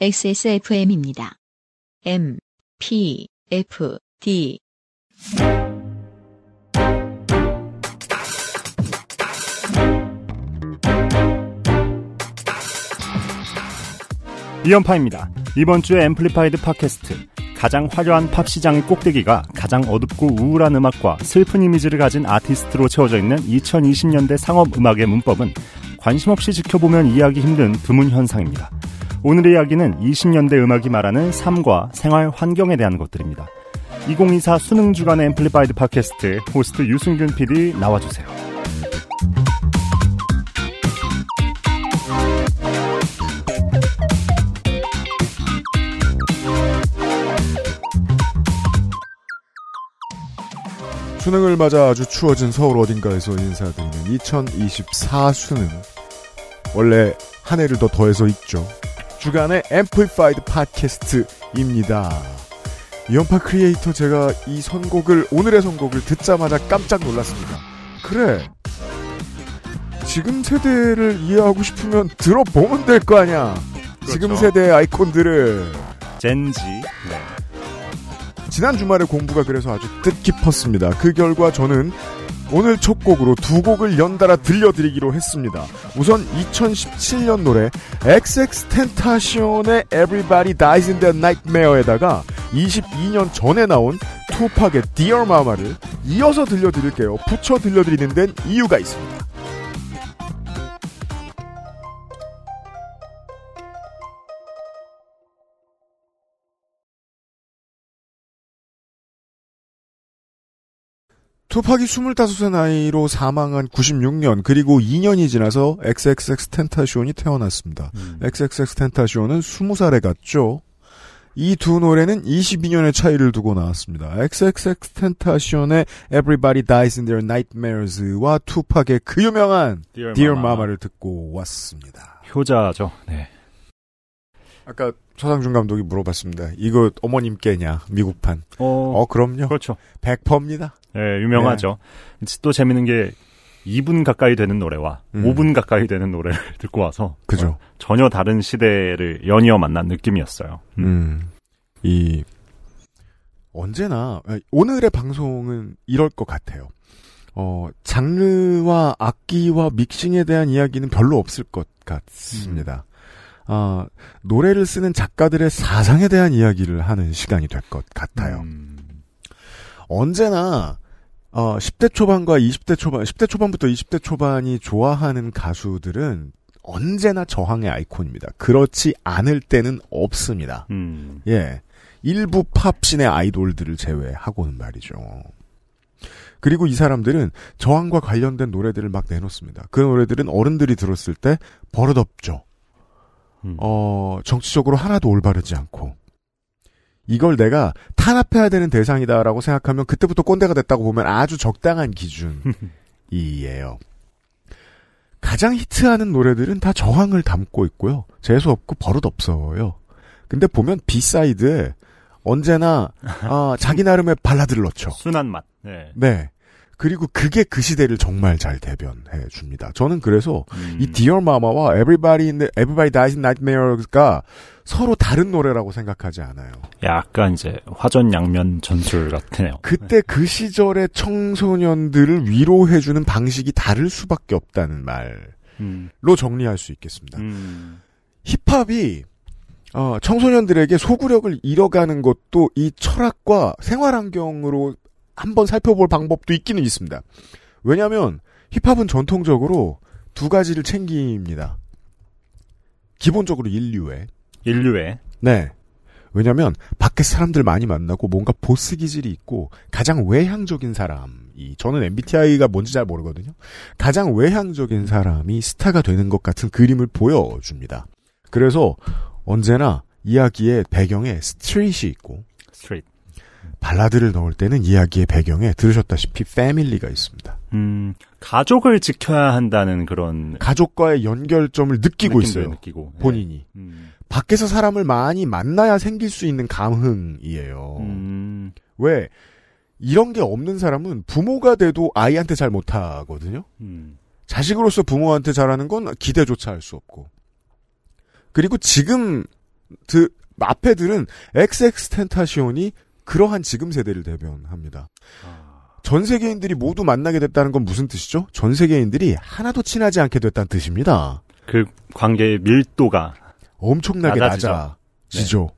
XSFM입니다. M, P, F, D. 이현파입니다. 이번 주에 Amplified 팟캐스트 가장 화려한 팝 시장의 꼭대기가 가장 어둡고 우울한 음악과 슬픈 이미지를 가진 아티스트로 채워져 있는 2020년대 상업 음악의 문법은 관심 없이 지켜보면 이해하기 힘든 드문 현상입니다. 오늘의 이야기는 20년대 음악이 말하는 삶과 생활 환경에 대한 것들입니다. 2024 수능 주간의 Amplified 팟캐스트 호스트 유승균 PD 나와주세요. 수능을 맞아 아주 추워진 서울 어딘가에서 인사드리는 2024 수능. 원래 한 해를 더 더해서 있죠. 주간의 Amplified 팟캐스트입니다. 이현파 크리에이터 제가 이 선곡을 오늘의 선곡을 듣자마자 깜짝 놀랐습니다. 그래. 지금 세대를 이해하고 싶으면 들어보면 될 거 아니야. 지금 그렇죠. 세대의 아이콘들을 Gen Z. 지난 주말에 공부가 그래서 아주 뜻깊었습니다. 그 결과 저는 오늘 첫 곡으로 두 곡을 연달아 들려드리기로 했습니다. 우선 2017년 노래 XX 텐타시온의 Everybody Dies in the Nightmare에다가 22년 전에 나온 투팍의 Dear Mama를 이어서 들려드릴게요. 붙여 들려드리는 데는 이유가 있습니다. 투팍이 25세 나이로 사망한 96년 그리고 2년이 지나서 XXX 텐타시온이 태어났습니다. 음. XXX 텐타시온은 20살에 갔죠. 이 두 노래는 22년의 차이를 두고 나왔습니다. XXX 텐타시온의 Everybody Dies in Their Nightmares와 투팍의 그 유명한 Dear, Dear Mama. Mama를 듣고 왔습니다. 효자죠. 네. 아까 서상준 감독이 물어봤습니다. 이거 어머님께냐 미국판? 어, 어 그럼요. 그렇죠. 100%입니다. 네, 유명하죠. 또 재밌는 게 2분 가까이 되는 노래와 음. 5분 가까이 되는 노래를 듣고 와서 그죠. 어, 전혀 다른 시대를 연이어 만난 느낌이었어요. 음. 음, 이, 언제나, 오늘의 방송은 이럴 것 같아요. 어, 장르와 악기와 믹싱에 대한 이야기는 별로 없을 것 같습니다. 아, 노래를 쓰는 작가들의 사상에 대한 이야기를 하는 시간이 될 것 같아요. 음. 언제나, 어, 10대 초반과 20대 초반, 10대 초반부터 20대 초반이 좋아하는 가수들은 언제나 저항의 아이콘입니다. 그렇지 않을 때는 없습니다. 음. 예. 일부 팝신의 아이돌들을 제외하고는 말이죠. 그리고 이 사람들은 저항과 관련된 노래들을 막 내놓습니다. 그 노래들은 어른들이 들었을 때 버릇없죠. 음. 어, 정치적으로 하나도 올바르지 않고. 이걸 내가 탄압해야 되는 대상이다라고 생각하면 그때부터 꼰대가 됐다고 보면 아주 적당한 기준이에요. 가장 히트하는 노래들은 다 저항을 담고 있고요. 재수 없고 버릇 없어요. 근데 보면 비사이드에 언제나 아, 자기 나름의 발라드를 넣죠. 순한 맛. 네. 네. 그리고 그게 그 시대를 정말 잘 대변해 줍니다. 저는 그래서 음. 이 Dear Mama와 Everybody in the, Everybody Dies in Nightmares가 서로 다른 노래라고 생각하지 않아요. 약간 이제 화전 양면 전술 같네요. 그때 그 시절의 청소년들을 위로해주는 방식이 다를 수밖에 없다는 말로 음. 정리할 수 있겠습니다. 음. 힙합이 어, 청소년들에게 소구력을 잃어가는 것도 이 철학과 생활 환경으로 한번 살펴볼 방법도 있기는 있습니다. 왜냐하면 힙합은 전통적으로 두 가지를 챙깁니다. 기본적으로 인류애. 인류의 네. 왜냐면 밖에 사람들 많이 만나고 뭔가 보스 기질이 있고 가장 외향적인 사람이 저는 MBTI가 뭔지 잘 모르거든요. 가장 외향적인 사람이 스타가 되는 것 같은 그림을 보여줍니다. 그래서 언제나 이야기의 배경에 street이 있고 street. 발라드를 넣을 때는 이야기의 배경에 들으셨다시피 family가 있습니다. 음. 가족을 지켜야 한다는 그런 가족과의 연결점을 느끼고 있어요. 느끼고. 네. 본인이. 음. 밖에서 사람을 많이 만나야 생길 수 있는 감흥이에요. 음. 왜 이런 게 없는 사람은 부모가 돼도 아이한테 잘 못하거든요. 음. 자식으로서 부모한테 잘하는 건 기대조차 할 수 없고. 그리고 지금 그 앞에 들은 XX 텐타시온이 그러한 지금 세대를 대변합니다. 전 세계인들이 모두 만나게 됐다는 건 무슨 뜻이죠? 전 세계인들이 하나도 친하지 않게 됐다는 뜻입니다. 그 관계의 밀도가 엄청나게 낮아지죠. 낮아지죠.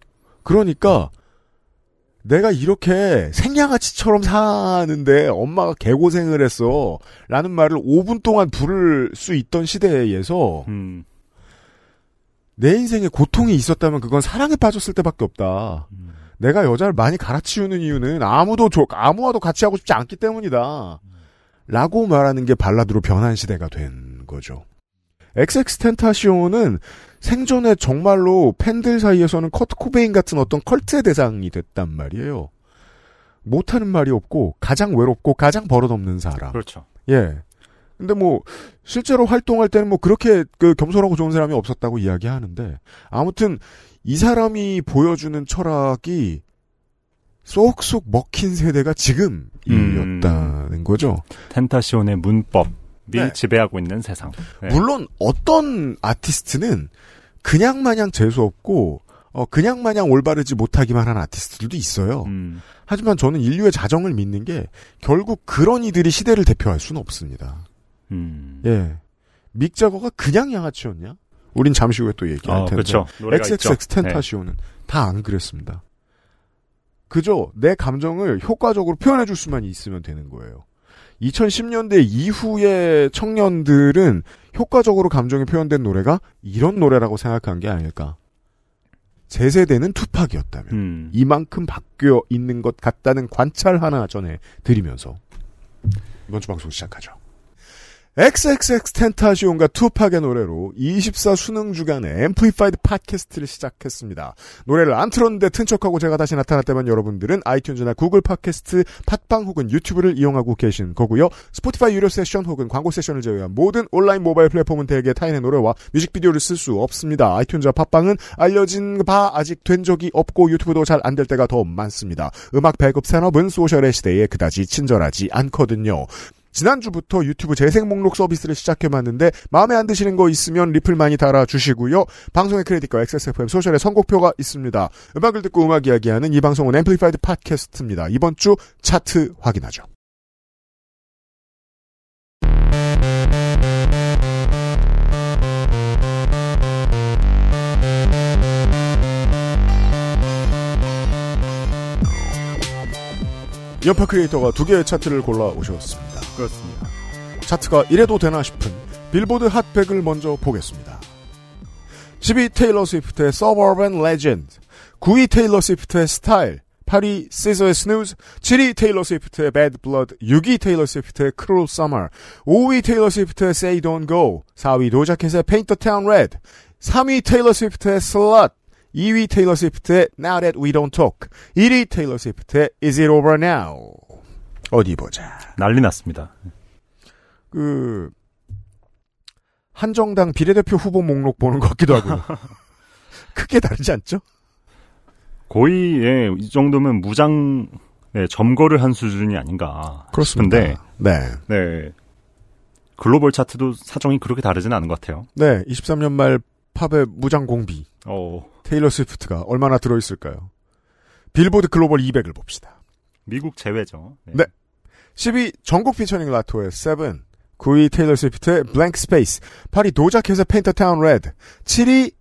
그러니까 내가 이렇게 생양아치처럼 사는데 엄마가 개고생을 했어. 라는 말을 5분 동안 부를 수 있던 시대에서 음, 내 인생에 고통이 있었다면 그건 사랑에 빠졌을 때밖에 없다. 음. 내가 여자를 많이 갈아치우는 이유는 아무도 조, 아무와도 같이 하고 싶지 않기 때문이다. 라고 말하는 게 발라드로 변한 시대가 된 거죠. XX 텐타시온은 생전에 정말로 팬들 사이에서는 커트 코베인 같은 어떤 컬트의 대상이 됐단 말이에요. 못하는 말이 없고 가장 외롭고 가장 버릇없는 사람. 그렇죠. 예. 근데 뭐 실제로 활동할 때는 뭐 그렇게 그 겸손하고 좋은 사람이 없었다고 이야기하는데 아무튼 이 사람이 보여주는 철학이 쏙쏙 먹힌 세대가 지금이었다는 거죠. 텐타시온의 문법이 네. 지배하고 있는 세상. 네. 물론 어떤 아티스트는 그냥 마냥 재수 없고 어 그냥 마냥 올바르지 못하기만 한 아티스트들도 있어요. 음, 하지만 저는 인류의 자정을 믿는 게 결국 그런 이들이 시대를 대표할 수는 없습니다. 음. 예. 믹 자거가 그냥 양아치였냐? 우린 잠시 후에 또 얘기할 어, 텐데. 그렇죠. XXX. 네. 텐타시오는 다 안 그랬습니다. 그저 내 감정을 효과적으로 표현해 줄 수만 있으면 되는 거예요. 2010년대 이후의 청년들은 효과적으로 감정이 표현된 노래가 이런 노래라고 생각한 게 아닐까. 제 세대는 투팍이었다면 음. 이만큼 바뀌어 있는 것 같다는 관찰 하나 전해 드리면서 이번 주 방송 시작하죠. XXXTentacion과 투팍의 노래로 24 수능 주간의 Amplified 팟캐스트를 시작했습니다. 노래를 안 틀었는데 튼 척하고 제가 다시 나타났다면 여러분들은 아이튠즈나 구글 팟캐스트, 팟빵 혹은 유튜브를 이용하고 계신 거고요. 스포티파이 유료 세션 혹은 광고 세션을 제외한 모든 온라인 모바일 플랫폼은 대개 타인의 노래와 뮤직비디오를 쓸 수 없습니다. 아이튠즈와 팟빵은 알려진 바 아직 된 적이 없고 유튜브도 잘 안 될 때가 더 많습니다. 음악 배급 산업은 social의 시대에 그다지 친절하지 않거든요. 지난주부터 유튜브 재생 목록 서비스를 시작해봤는데 마음에 안 드시는 거 있으면 리플 많이 달아주시고요. 방송의 크레딧과 XSFM 소셜에 선곡표가 있습니다. 음악을 듣고 음악 이야기하는 이 방송은 앰플리파이드 팟캐스트입니다. 이번 주 차트 확인하죠. 현파 크리에이터가 두 개의 차트를 골라 오셨습니다. 그렇습니다. 차트가 이래도 되나 싶은 빌보드 핫백을 먼저 보겠습니다. 10위 테일러 스위프트의 Suburban Legends 9위 테일러 스위프트의 스타일 8위 시저의 Snooze 7위 테일러 스위프트의 Bad Blood 6위 테일러 스위프트의 Cruel Summer 5위 테일러 스위프트의 Say Don't Go 4위 도자캣의 Paint the Town Red 3위 테일러 스위프트의 Slut 2위 테일러 스위프트의 Now That We Don't Talk 1위 테일러 스위프트의 Is It Over Now 어디 보자 난리 났습니다. 그 한정당 비례대표 후보 목록 보는 것 같기도 하고요. 크게 다르지 않죠? 거의 예, 이 정도면 무장 네, 점거를 한 수준이 아닌가 싶은데 네. 네. 글로벌 차트도 사정이 그렇게 다르진 않은 것 같아요. 네, 23년 말 팝의 무장 공비 어, 테일러 스위프트가 얼마나 들어 있을까요? 빌보드 글로벌 200을 봅시다. 미국 제외죠. 네. 10위 정국 피처링 라토의 Seven 9위 테일러 스위프트의 Blank Space 8위 도자캣의 Town Red 7위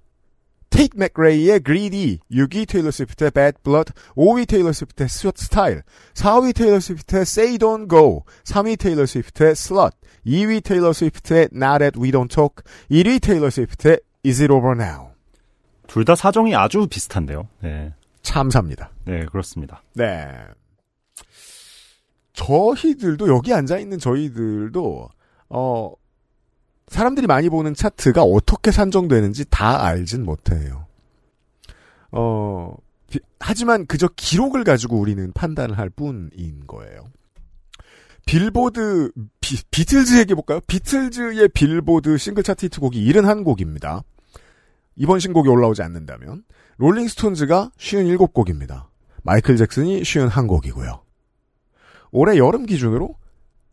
테이트 맥레이의 Greedy 6위 테일러 스위프트의 Bad Blood 5위 테일러 스위프트의 Style 4위 테일러 스위프트의 Say Don't Go 3위 테일러 스위프트의 Slut 2위 테일러 스위프트의 Now That We Don't Talk 1위 테일러 스위프트의 Is It Over Now 둘 다 사정이 아주 비슷한데요. 네. 참사입니다. 네, 그렇습니다. 네. 저희들도 여기 앉아 있는 저희들도 어 사람들이 많이 보는 차트가 어떻게 산정되는지 다 알진 못해요. 어 비- 하지만 그저 기록을 가지고 우리는 판단을 할 뿐인 거예요. 빌보드 비, 비틀즈 얘기해 볼까요? 비틀즈의 빌보드 싱글 차트 히트곡이 71곡입니다. 이번 신곡이 올라오지 않는다면 롤링스톤즈가 57곡입니다. 마이클 잭슨이 51곡이고요. 올해 여름 기준으로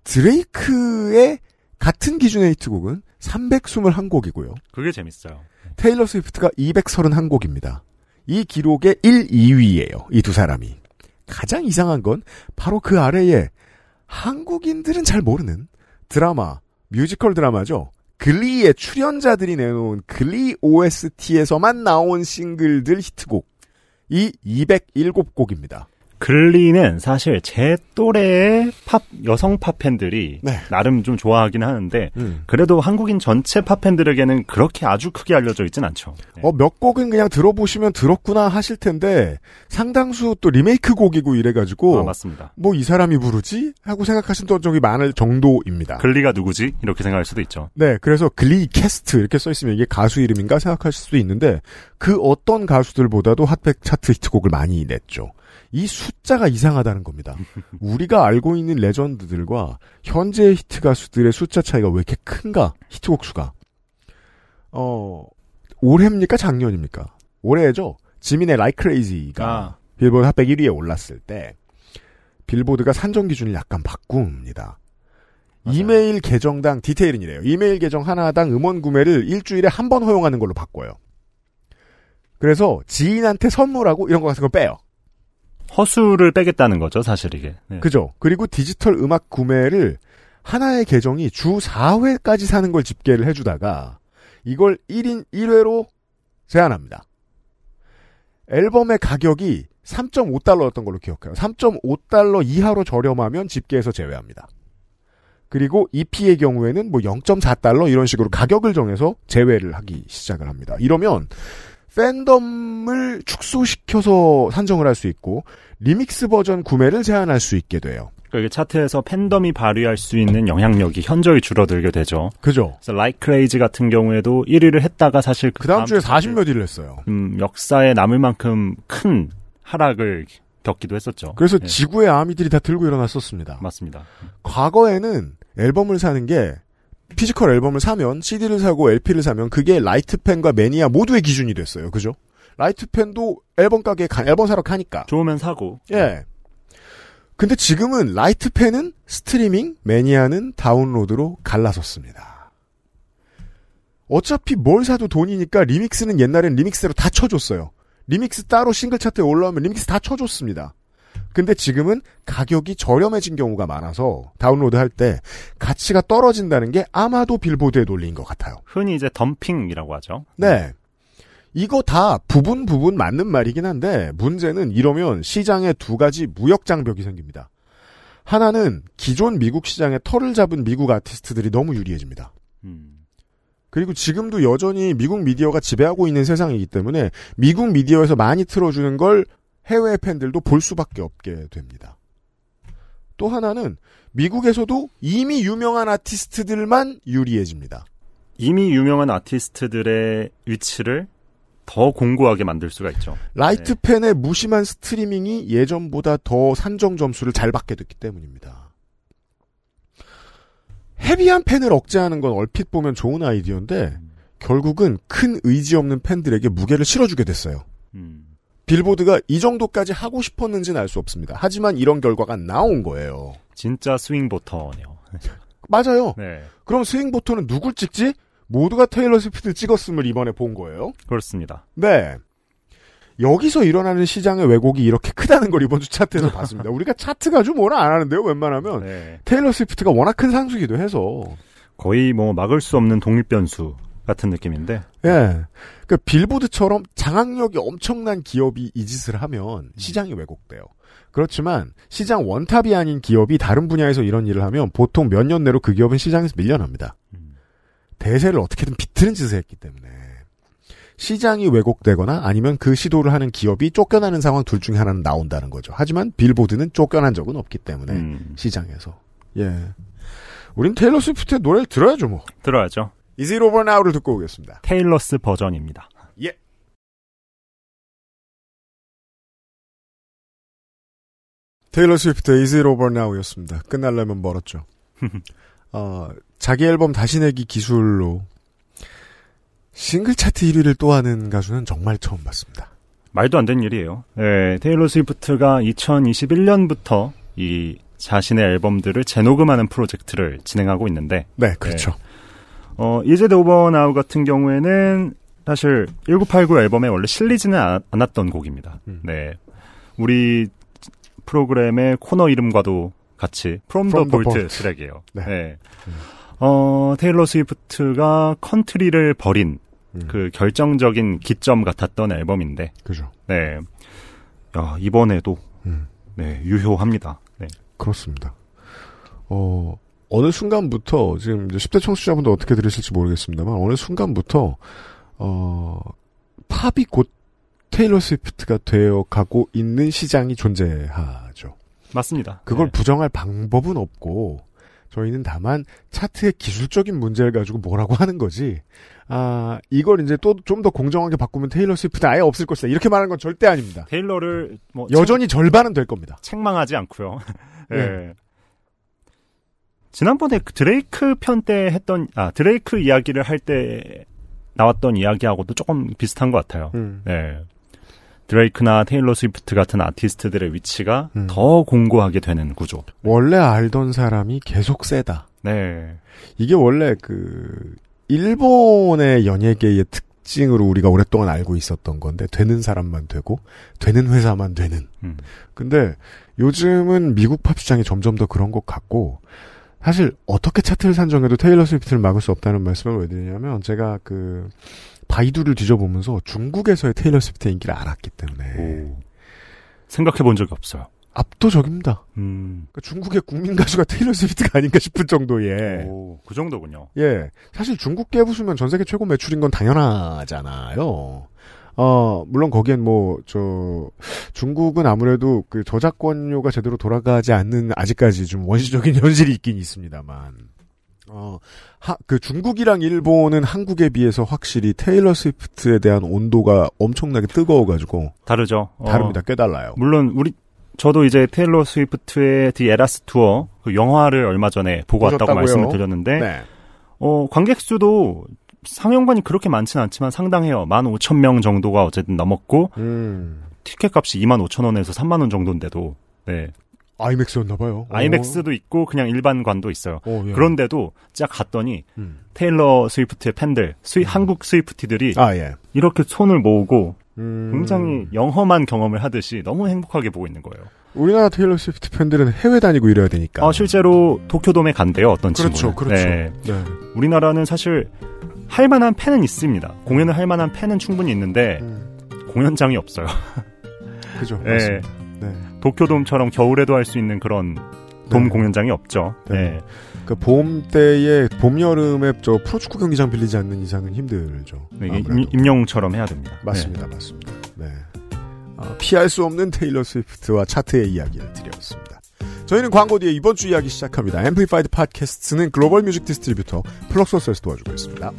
드레이크의 같은 기준의 히트곡은 321곡이고요. 그게 재밌어요. 테일러 스위프트가 231곡입니다. 이 기록의 1, 2위예요. 이 두 사람이. 가장 이상한 건 바로 그 아래에 한국인들은 잘 모르는 드라마, 뮤지컬 드라마죠. 글리의 출연자들이 내놓은 글리 OST에서만 나온 싱글들 히트곡. 이 207곡입니다. 글리는 사실 제 또래의 팝 여성 팝 팬들이 네. 나름 좀 좋아하긴 하는데 음. 그래도 한국인 전체 팝 팬들에게는 그렇게 아주 크게 알려져 있진 않죠. 네. 어, 몇 곡은 그냥 들어보시면 들었구나 하실 텐데 상당수 또 리메이크 곡이고 이래가지고 아, 맞습니다. 뭐 이 사람이 부르지? 하고 생각하신 적이 많을 정도입니다. 글리가 누구지? 이렇게 생각할 수도 있죠. 네, 그래서 글리 캐스트 이렇게 써 있으면 이게 가수 이름인가 생각하실 수도 있는데 그 어떤 가수들보다도 핫백 차트 히트곡을 많이 냈죠. 이 숫자가 이상하다는 겁니다. 우리가 알고 있는 레전드들과 현재 히트 가수들의 숫자 차이가 왜 이렇게 큰가? 히트곡 수가. 어, 올해입니까? 작년입니까? 올해죠. 지민의 Like Crazy가 아, 빌보드 핫백 1위에 올랐을 때 빌보드가 산정 기준을 약간 바꿉니다. 맞아요. 이메일 계정당 디테일은 이래요. 이메일 계정 하나당 음원 구매를 일주일에 한 번 허용하는 걸로 바꿔요. 그래서 지인한테 선물하고 이런 거 같은 거 빼요. 허수를 빼겠다는 거죠, 사실 이게. 네. 그죠? 그리고 디지털 음악 구매를 하나의 계정이 주 4회까지 사는 걸 집계를 해주다가 이걸 1인 1회로 제한합니다. 앨범의 가격이 3.5달러였던 걸로 기억해요. 3.5달러 이하로 저렴하면 집계에서 제외합니다. 그리고 EP의 경우에는 뭐 0.4달러 이런 식으로 가격을 정해서 제외를 하기 시작을 합니다. 이러면 팬덤을 축소시켜서 산정을 할 수 있고 리믹스 버전 구매를 제한할 수 있게 돼요. 그러니까 차트에서 팬덤이 발휘할 수 있는 영향력이 현저히 줄어들게 되죠. 그죠? 그래서 Like Crazy 같은 경우에도 1위를 했다가 사실 그 다음 주에 차트, 40몇 위를 했어요. 음, 역사에 남을 만큼 큰 하락을 겪기도 했었죠. 그래서 네, 지구의 아미들이 다 들고 일어났었습니다. 맞습니다. 과거에는 앨범을 사는 게 physical 앨범을 사면 CD를 사고 LP를 사면 그게 light 팬과 매니아 모두의 기준이 됐어요. 그죠? light 팬도 앨범 가게에 가, 앨범 사러 가니까. 좋으면 사고. 예. 근데 지금은 light 팬은 스트리밍, 매니아는 다운로드로 갈라섰습니다. 어차피 뭘 사도 돈이니까 리믹스는 옛날엔 리믹스대로 다 쳐줬어요. 리믹스 따로 싱글 차트에 올라오면 리믹스 다 쳐줬습니다. 근데 지금은 가격이 저렴해진 경우가 많아서 다운로드 할 때 가치가 떨어진다는 게 아마도 빌보드의 논리인 것 같아요. 흔히 이제 덤핑이라고 하죠. 네. 이거 다 부분 부분 맞는 말이긴 한데 문제는 이러면 시장에 두 가지 무역 장벽이 생깁니다. 하나는 기존 미국 시장에 털을 잡은 미국 아티스트들이 너무 유리해집니다. 음. 그리고 지금도 여전히 미국 미디어가 지배하고 있는 세상이기 때문에 미국 미디어에서 많이 틀어주는 걸 해외 팬들도 볼 수밖에 없게 됩니다. 또 하나는 미국에서도 이미 유명한 아티스트들만 유리해집니다. 이미 유명한 아티스트들의 위치를 더 공고하게 만들 수가 있죠. light 팬의 무심한 스트리밍이 예전보다 더 산정 점수를 잘 받게 됐기 때문입니다. heavy한 팬을 억제하는 건 얼핏 보면 좋은 아이디어인데 결국은 큰 의지 없는 팬들에게 무게를 실어주게 됐어요. 음. 빌보드가 이 정도까지 하고 싶었는지는 알 수 없습니다. 하지만 이런 결과가 나온 거예요. 진짜 swing voter네요. 맞아요. 네. 그럼 swing voter는 누굴 찍지? 모두가 테일러 스위프트 찍었음을 이번에 본 거예요. 그렇습니다. 네. 여기서 일어나는 시장의 왜곡이 이렇게 크다는 걸 이번 주 차트에서 봤습니다. 우리가 차트 가지고 뭐라 안 하는데요, 웬만하면. 네. 테일러 스위프트가 워낙 큰 상수기도 해서. 거의 뭐 막을 수 없는 독립변수 같은 느낌인데. 예. 그 빌보드처럼 장악력이 엄청난 기업이 이 짓을 하면 시장이 왜곡돼요. 그렇지만 시장 원탑이 아닌 기업이 다른 분야에서 이런 일을 하면 보통 몇 년 내로 그 기업은 시장에서 밀려납니다. 음. 대세를 어떻게든 비트는 짓을 했기 때문에 시장이 왜곡되거나 아니면 그 시도를 하는 기업이 쫓겨나는 상황 둘 중에 하나는 나온다는 거죠. 하지만 빌보드는 쫓겨난 적은 없기 때문에 음. 시장에서 예, 우린 테일러 스위프트의 노래를 들어야죠 뭐. 들어야죠. Is it over now를 듣고 오겠습니다. 테일러스 버전입니다. 예. 테일러 스위프트의 Is It Over Now였습니다. 끝날려면 멀었죠. 어, 자기 앨범 다시 내기 기술로 싱글 차트 1위를 또 하는 가수는 정말 처음 봤습니다. 말도 안 되는 일이에요. 네, 테일러 스위프트가 2021년부터 이 자신의 앨범들을 재녹음하는 프로젝트를 진행하고 있는데, 네, 그렇죠. 어, 이제 오버 나우 같은 경우에는 사실 1989 앨범에 원래 실리지는 않- 않았던 곡입니다. 음. 네. 우리 프로그램의 코너 이름과도 같이 From, From the the Vault Vault. 트랙이에요. 네. 네. 어, 테일러 스위프트가 컨트리를 버린 음. 그 결정적인 기점 같았던 앨범인데, 그죠. 네. 야, 이번에도, 음. 네, 유효합니다. 네. 그렇습니다. 어, 어느 순간부터, 지금 이제 10대 청취자분들 어떻게 들으실지 모르겠습니다만, 어느 순간부터, 어, 팝이 곧 테일러 스위프트가 되어 가고 있는 시장이 존재하죠. 맞습니다. 그걸 네. 부정할 방법은 없고, 저희는 다만 차트의 기술적인 문제를 가지고 뭐라고 하는 거지, 아, 이걸 이제 또 좀 더 공정하게 바꾸면 테일러 스위프트 아예 없을 것이다. 이렇게 말하는 건 절대 아닙니다. 테일러를 뭐 여전히 절반은 될 겁니다. 책, 망하지 않고요. 네. 네. 지난번에 그 드레이크 편 때 했던 아 드레이크 이야기를 할 때 나왔던 이야기하고도 조금 비슷한 것 같아요. 음. 네. 드레이크나 테일러 스위프트 같은 아티스트들의 위치가 음. 더 공고하게 되는 구조. 원래 알던 사람이 계속 세다. 네. 이게 원래 그 일본의 연예계의 특징으로 우리가 오랫동안 알고 있었던 건데 되는 사람만 되고 되는 회사만 되는. 음. 근데 요즘은 미국 팝 시장이 점점 더 그런 것 같고 사실 어떻게 차트를 산정해도 테일러 스위프트를 막을 수 없다는 말씀을 왜 드리냐면 제가 그 바이두를 뒤져보면서 중국에서의 테일러 스위프트의 인기를 알았기 때문에 오. 생각해 본 적이 없어요. 압도적입니다. 음. 그러니까 중국의 국민 가수가 테일러 스위프트가 아닌가 싶을 정도의 오, 그 정도군요. 예. 사실 중국 깨부수면 전 세계 최고 매출인 건 당연하잖아요. 어, 물론 거기엔 뭐, 저, 중국은 아무래도 그 저작권료가 제대로 돌아가지 않는 아직까지 좀 원시적인 현실이 있긴 있습니다만. 어, 하, 그 중국이랑 일본은 한국에 비해서 확실히 테일러 스위프트에 대한 온도가 엄청나게 뜨거워가지고 다르죠. 어, 다릅니다. 꽤 달라요. 물론 우리 저도 이제 테일러 스위프트의 The Eras Tour 그 영화를 얼마 전에 보고 왔다고 보셨다고요? 말씀을 드렸는데 네. 어, 관객 수도 상영관이 그렇게 많지는 않지만 상당해요. 15,000명 정도가 어쨌든 넘었고 음. 티켓 값이 25,000원에서 3만 원 정도인데도 네. 아이맥스였나 봐요. 아이맥스도 있고 그냥 일반관도 있어요. 어, 예. 그런데도 쫙 갔더니 음. 테일러 스위프트의 팬들, 스위, 한국 Swiftie들이 아, 예. 이렇게 손을 모으고 음. 굉장히 영험한 경험을 하듯이 너무 행복하게 보고 있는 거예요. 우리나라 테일러 스위프트 팬들은 해외 다니고 이래야 되니까. 아, 실제로 도쿄돔에 간대요, 어떤 그렇죠, 친구는. 그렇죠. 네. 네. 우리나라는 사실 할 만한 팬은 있습니다. 공연을 할 만한 팬은 충분히 있는데 음, 공연장이 없어요. 그죠. 네. 맞습니다. 네. 도쿄돔처럼 겨울에도 할 수 있는 그런 돔 네. 공연장이 없죠. 네. 네. 그 봄 때에 봄 여름에 저 프로축구 경기장 빌리지 않는 이상은 힘들죠. 네. 임- 임영웅처럼 해야 됩니다. 맞습니다, 맞습니다. 네. 아, 피할 수 없는 테일러 스위프트와 차트의 이야기를 드렸습니다. 저희는 광고 뒤에 이번 주 이야기 시작합니다. 앰플리파이드 팟캐스트는 글로벌 뮤직 distributor 플럭서스에서 도와주고 있습니다.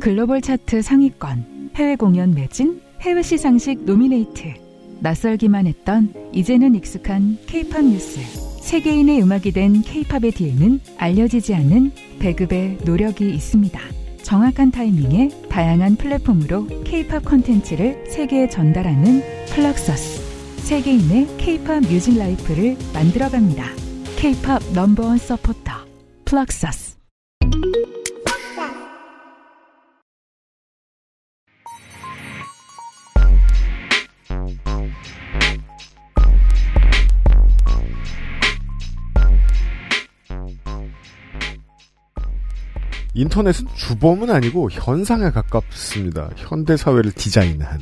글로벌 차트 상위권, 해외 공연 매진, 해외 시상식 노미네이트. 낯설기만 했던 이제는 익숙한 케이팝 뉴스. 세계인의 음악이 된 케이팝의 뒤에는 알려지지 않은 배급의 노력이 있습니다. 정확한 타이밍에 다양한 플랫폼으로 케이팝 콘텐츠를 세계에 전달하는 플럭서스. 세계인의 케이팝 뮤직 라이프를 만들어갑니다. 케이팝 넘버원 서포터 플럭서스. 인터넷은 주범은 아니고 현상에 가깝습니다. 현대 사회를 디자인한.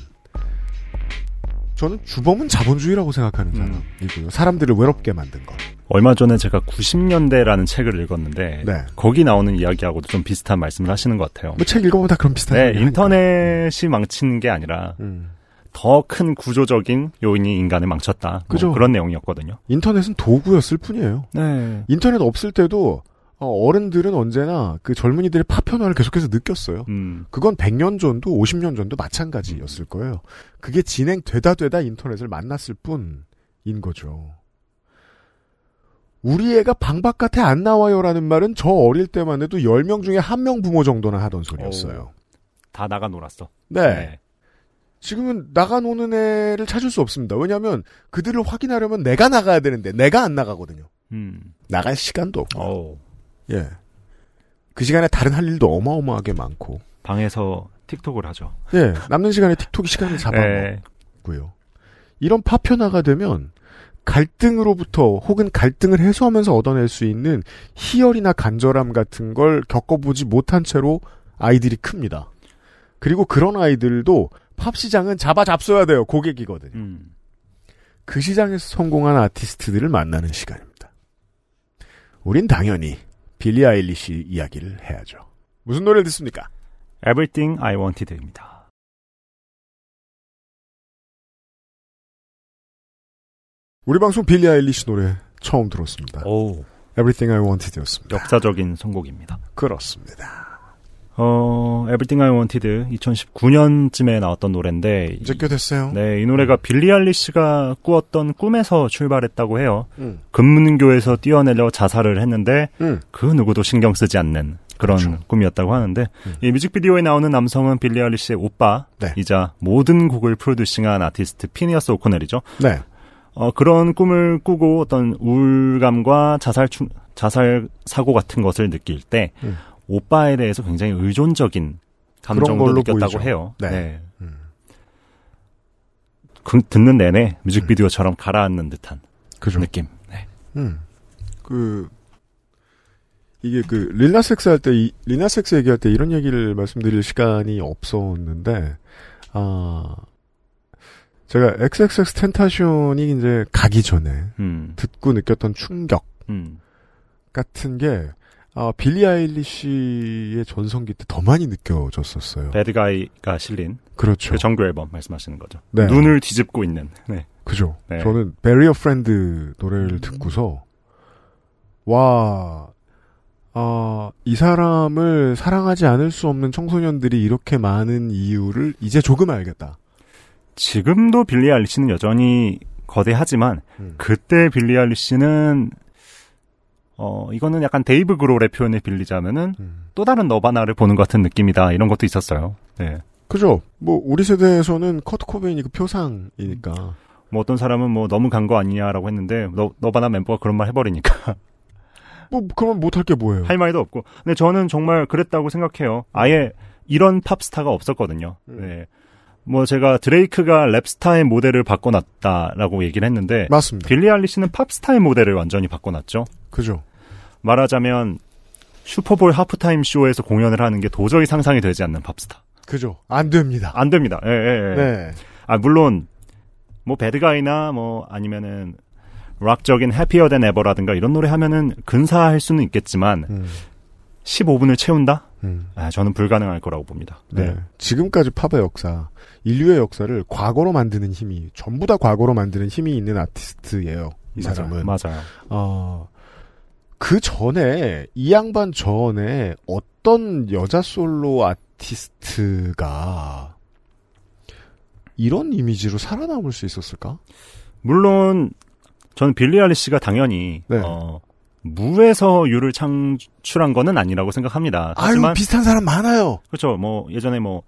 저는 주범은 자본주의라고 생각하는 음. 사람이고요. 사람들을 외롭게 만든 것. 얼마 전에 제가 90년대라는 책을 읽었는데 네. 거기 나오는 이야기하고도 좀 비슷한 말씀을 하시는 것 같아요. 뭐 책 읽어보면 다 그런 비슷한 네. 인터넷이 망치는 게 아니라 음. 더큰 구조적인 요인이 인간을 망쳤다. 뭐 그죠. 그런 내용이었거든요. 인터넷은 도구였을 뿐이에요. 네. 인터넷 없을 때도 어, 어른들은 언제나 그 젊은이들의 파편화를 계속해서 느꼈어요. 음, 그건 100년 전도 50년 전도 마찬가지였을 거예요. 그게 진행되다 되다 인터넷을 만났을 뿐인 거죠. 우리 애가 방 바깥에 안 나와요라는 말은 저 어릴 때만 해도 10명 중에 한 명 부모 정도나 하던 소리였어요. 다 나가 놀았어. 네. 지금은 나가 노는 애를 찾을 수 없습니다. 왜냐하면 그들을 확인하려면 내가 나가야 되는데 내가 안 나가거든요. 음. 나갈 시간도 없고. 어우. 예. 그 시간에 다른 할 일도 어마어마하게 많고. 방에서 틱톡을 하죠. 예. 남는 시간에 틱톡이 시간을 잡아먹고요. 네. 이런 파편화가 되면 갈등으로부터 혹은 갈등을 해소하면서 얻어낼 수 있는 희열이나 간절함 같은 걸 겪어보지 못한 채로 아이들이 큽니다. 그리고 그런 아이들도 팝 시장은 잡아 잡숴야 돼요. 고객이거든요. 음. 그 시장에서 성공한 아티스트들을 만나는 시간입니다. 우린 당연히 빌리 아일리시 이야기를 해야죠. 무슨 노래를 듣습니까? Everything I Wanted입니다. 우리 방송 빌리 아일리시 노래 처음 들었습니다. 오. Everything I Wanted였습니다. 역사적인 선곡입니다. 그렇습니다. 어, Everything I Wanted 2019년쯤에 나왔던 노래인데 이제 꽤 됐어요. 네, 이 노래가 빌리 알리시가 꾸었던 꿈에서 출발했다고 해요. 음. 금문교에서 뛰어내려 자살을 했는데 음. 그 누구도 신경 쓰지 않는 그런 그렇죠. 꿈이었다고 하는데 음. 이 뮤직비디오에 나오는 남성은 빌리 알리시의 오빠 네. 이자 모든 곡을 프로듀싱한 아티스트 피니어스 오코넬이죠. 네. 어, 그런 꿈을 꾸고 어떤 우울감과 자살 충, 자살 사고 같은 것을 느낄 때 음. 오빠에 대해서 굉장히 의존적인 감정도 느꼈다고 보이죠. 해요. 네. 음. 그, 듣는 내내 뮤직비디오처럼 가라앉는 듯한 그죠. 느낌. 네. 음. 그, 이게 그, 릴라섹스 할 때, 이, 리나섹스 얘기할 때 이런 얘기를 말씀드릴 시간이 없었는데, 아, 제가 XXX 텐타션이 이제 가기 전에 음, 듣고 느꼈던 충격 음, 같은 게, 아, 빌리 아일리시의 전성기 때 더 많이 느껴졌었어요. bad guy가 실린 그렇죠. 그 정규 앨범 말씀하시는 거죠. 네. 눈을 뒤집고 있는. 네. 그죠. 네. 저는 bury a friend 노래를 듣고서 와, 아, 이 사람을 사랑하지 않을 수 없는 청소년들이 이렇게 많은 이유를 이제 조금 알겠다. 지금도 빌리 알리시는 여전히 거대하지만 음. 그때 빌리 알리시는 어 이거는 약간 데이브 그롤의 표현을 빌리자면은 음. 또 다른 너바나를 보는 것 같은 느낌이다 이런 것도 있었어요. 네. 그죠. 뭐 우리 세대에서는 커트 코베인이 그 표상이니까. 뭐 어떤 사람은 뭐 너무 간 거 아니냐라고 했는데 너 너바나 멤버가 그런 말 해버리니까 뭐 그러면 못할 게 뭐예요. 할 말도 없고. 근데 저는 정말 그랬다고 생각해요. 아예 이런 팝스타가 없었거든요. 음. 네. 뭐 제가 드레이크가 랩스타의 모델을 바꿔놨다라고 얘기를 했는데 맞습니다. 빌리 알리시는 팝스타의 모델을 완전히 바꿔놨죠. 그죠. 말하자면 슈퍼볼 하프타임 쇼에서 공연을 하는 게 도저히 상상이 되지 않는 팝스타. 그죠. 안 됩니다. 안 됩니다. 예, 예, 예. 네. 아 물론 뭐 배드가이나 뭐 아니면은 락적인 해피어 댄 에버라든가 이런 노래 하면은 근사할 수는 있겠지만 음, 15분을 채운다? 음. 아, 저는 불가능할 거라고 봅니다. 네. 지금까지 팝의 역사, 인류의 역사를 과거로 만드는 힘이, 전부 다 과거로 만드는 힘이 있는 아티스트예요. 이 맞아요. 사람은. 맞아요. 어, 그 전에, 이 양반 전에 어떤 여자 솔로 아티스트가 이런 이미지로 살아남을 수 있었을까? 물론 저는 빌리 알리시가 당연히 네. 어, 무에서 유를 창출한 거는 아니라고 생각합니다. 아유, 하지만 비슷한 사람 많아요. 그렇죠. 뭐 예전에 뭐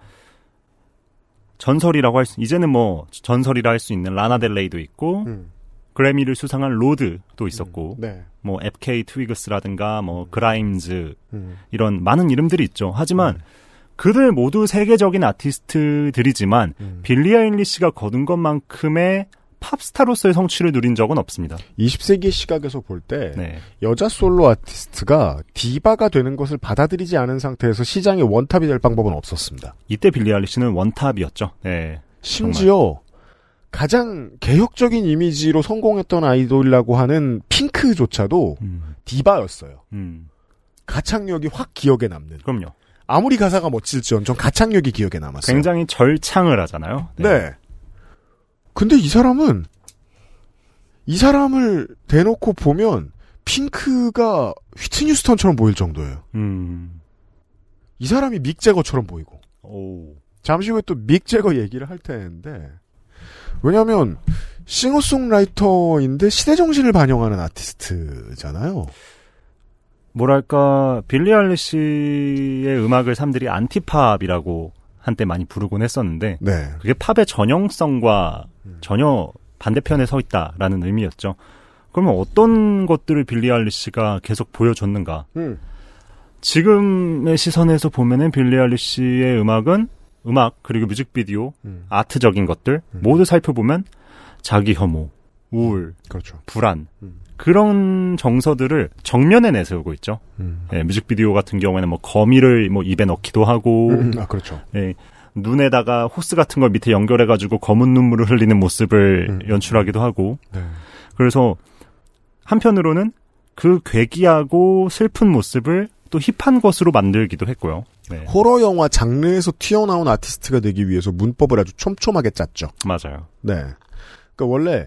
전설이라고 할 수, 이제는 뭐 전설이라 할 수 있는 라나델레이도 있고 음, 그래미를 수상한 로드도 있었고 네. 뭐 FK 트위그스라든가 뭐 그라임즈 음, 이런 많은 이름들이 있죠. 하지만 그들 모두 세계적인 아티스트들이지만 음. 빌리 아일리시가 거둔 것만큼의 팝스타로서의 성취를 누린 적은 없습니다. 20세기 시각에서 볼 때, 네. 여자 솔로 아티스트가 디바가 되는 것을 받아들이지 않은 상태에서 시장의 원탑이 될 방법은 없었습니다. 이때 빌리 아일리시는 원탑이었죠. 네. 심지어 가장 개혁적인 이미지로 성공했던 아이돌이라고 하는 핑크조차도 음, 디바였어요. 음. 가창력이 확 기억에 남는. 그럼요. 아무리 가사가 멋질지언정 가창력이 기억에 남았어요. 굉장히 절창을 하잖아요. 네. 근데 이 사람은 이 사람을 대놓고 보면 핑크가 휘트니 스턴처럼 보일 정도예요. 음. 이 사람이 믹 제거처럼 보이고. 오. 잠시 후에 또믹 제거 얘기를 할 텐데 왜냐하면 싱어송라이터인데 시대 정신을 반영하는 아티스트잖아요. 뭐랄까 빌리 알리시의 음악을 사람들이 안티팝이라고 한때 많이 부르곤 했었는데 네. 그게 팝의 전형성과 전혀 반대편에 서 있다라는 의미였죠. 그러면 어떤 것들을 빌리 아일리시가 계속 보여줬는가? 음. 지금의 시선에서 보면은 빌리 아일리시의 음악은 음악 그리고 뮤직비디오, 음. 아트적인 것들 모두 살펴보면 자기 혐오, 우울, 그렇죠. 불안 음. 그런 정서들을 정면에 내세우고 있죠. 음. 예, 뮤직비디오 같은 경우에는 뭐 거미를 뭐 입에 넣기도 하고 음, 아, 그렇죠. 예, 눈에다가 호스 같은 걸 밑에 연결해가지고 검은 눈물을 흘리는 모습을 음. 연출하기도 하고 네. 그래서 한편으로는 그 괴기하고 슬픈 모습을 또 힙한 것으로 만들기도 했고요. 네, 호러 영화 장르에서 튀어나온 아티스트가 되기 위해서 문법을 아주 촘촘하게 짰죠. 맞아요. 네. 그러니까 원래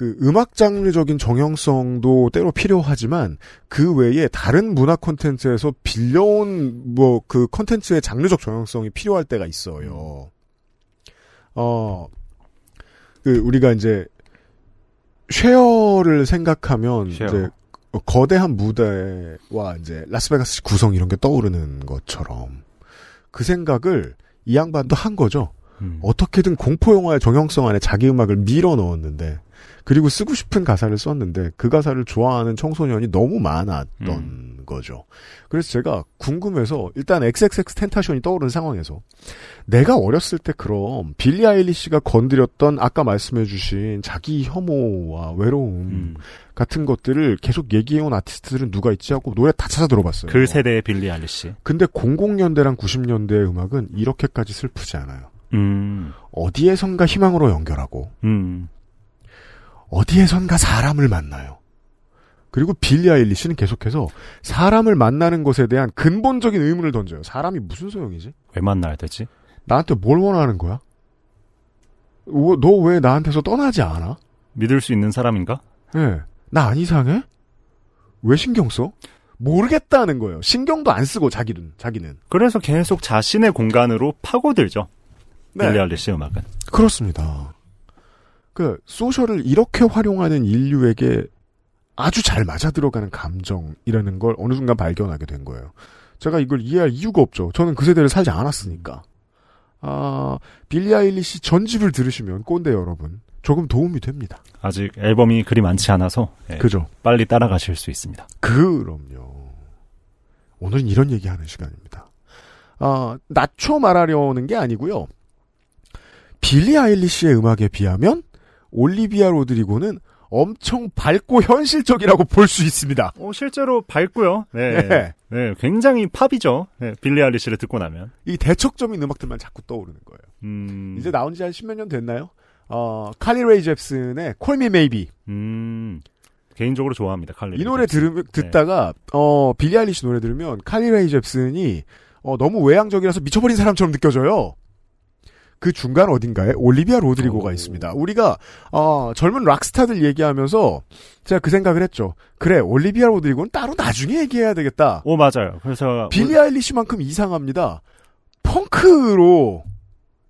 그 음악 장르적인 정형성도 때로 필요하지만 그 외에 다른 문화 콘텐츠에서 빌려온 뭐 그 콘텐츠의 장르적 정형성이 필요할 때가 있어요. 어, 그 우리가 이제 쉐어를 생각하면 쉐어. 이제 거대한 무대와 이제 라스베가스 구성 이런 게 떠오르는 것처럼 그 생각을 이 양반도 한 거죠. 음. 어떻게든 공포 영화의 정형성 안에 자기 음악을 밀어 넣었는데 그리고 쓰고 싶은 가사를 썼는데 그 가사를 좋아하는 청소년이 너무 많았던 거죠. 그래서 제가 궁금해서 일단 XXX 텐타션이 떠오르는 상황에서 내가 어렸을 때 그럼 빌리 아일리시가 건드렸던 아까 말씀해주신 자기 혐오와 외로움 음. 같은 것들을 계속 얘기해온 아티스트들은 누가 있지 하고 노래 다 찾아 들어봤어요. 그 세대의 빌리 알리시. 근데 00년대랑 90년대의 음악은 이렇게까지 슬프지 않아요. 음, 어디에선가 희망으로 연결하고 음, 어디에선가 사람을 만나요. 그리고 빌리 아일리시는 계속해서 사람을 만나는 것에 대한 근본적인 의문을 던져요. 사람이 무슨 소용이지? 왜 만나야 되지? 나한테 뭘 원하는 거야? 너 왜 나한테서 떠나지 않아? 믿을 수 있는 사람인가? 예. 나안 이상해? 왜 신경 써? 모르겠다는 거예요. 신경도 안 쓰고 자기는 자기는. 그래서 계속 자신의 공간으로 파고들죠. 빌리 알리시 음악은. 그렇습니다. 그 소셜을 이렇게 활용하는 인류에게 아주 잘 맞아 들어가는 감정이라는 걸 어느 순간 발견하게 된 거예요. 제가 이걸 이해할 이유가 없죠. 저는 그 세대를 살지 않았으니까. 아, 빌리 아일리시 전집을 들으시면 꼰대 여러분 조금 도움이 됩니다. 아직 앨범이 그리 많지 않아서 예, 그죠? 빨리 따라가실 수 있습니다. 그럼요. 오늘은 이런 얘기하는 시간입니다. 아, 낮춰 말하려는 게 아니고요. 빌리 아일리시의 음악에 비하면 올리비아 로드리고는 엄청 밝고 현실적이라고 볼 수 있습니다. 어, 실제로 밝고요. 네. 네. 네, 굉장히 팝이죠. 네, 빌리 아일리시를 듣고 나면. 이 대척점인 음악들만 자꾸 떠오르는 거예요. 음, 이제 나온 지 한 십몇 년 됐나요? 어, 칼리 레이 젭슨의 Call Me Maybe. 음, 개인적으로 좋아합니다. 칼리. 이 노래 들으, 듣다가, 어, 빌리 아일리시 노래 들으면 칼리 레이 젭슨이 어, 너무 외향적이라서 미쳐버린 사람처럼 느껴져요. 그 중간 어딘가에 올리비아 로드리고가 오. 있습니다. 우리가 어, 젊은 락스타들 얘기하면서 제가 그 생각을 했죠. 그래 올리비아 로드리고는 따로 나중에 얘기해야 되겠다. 오, 맞아요. 그래서. 빌리 아일리시만큼 이상합니다. 펑크로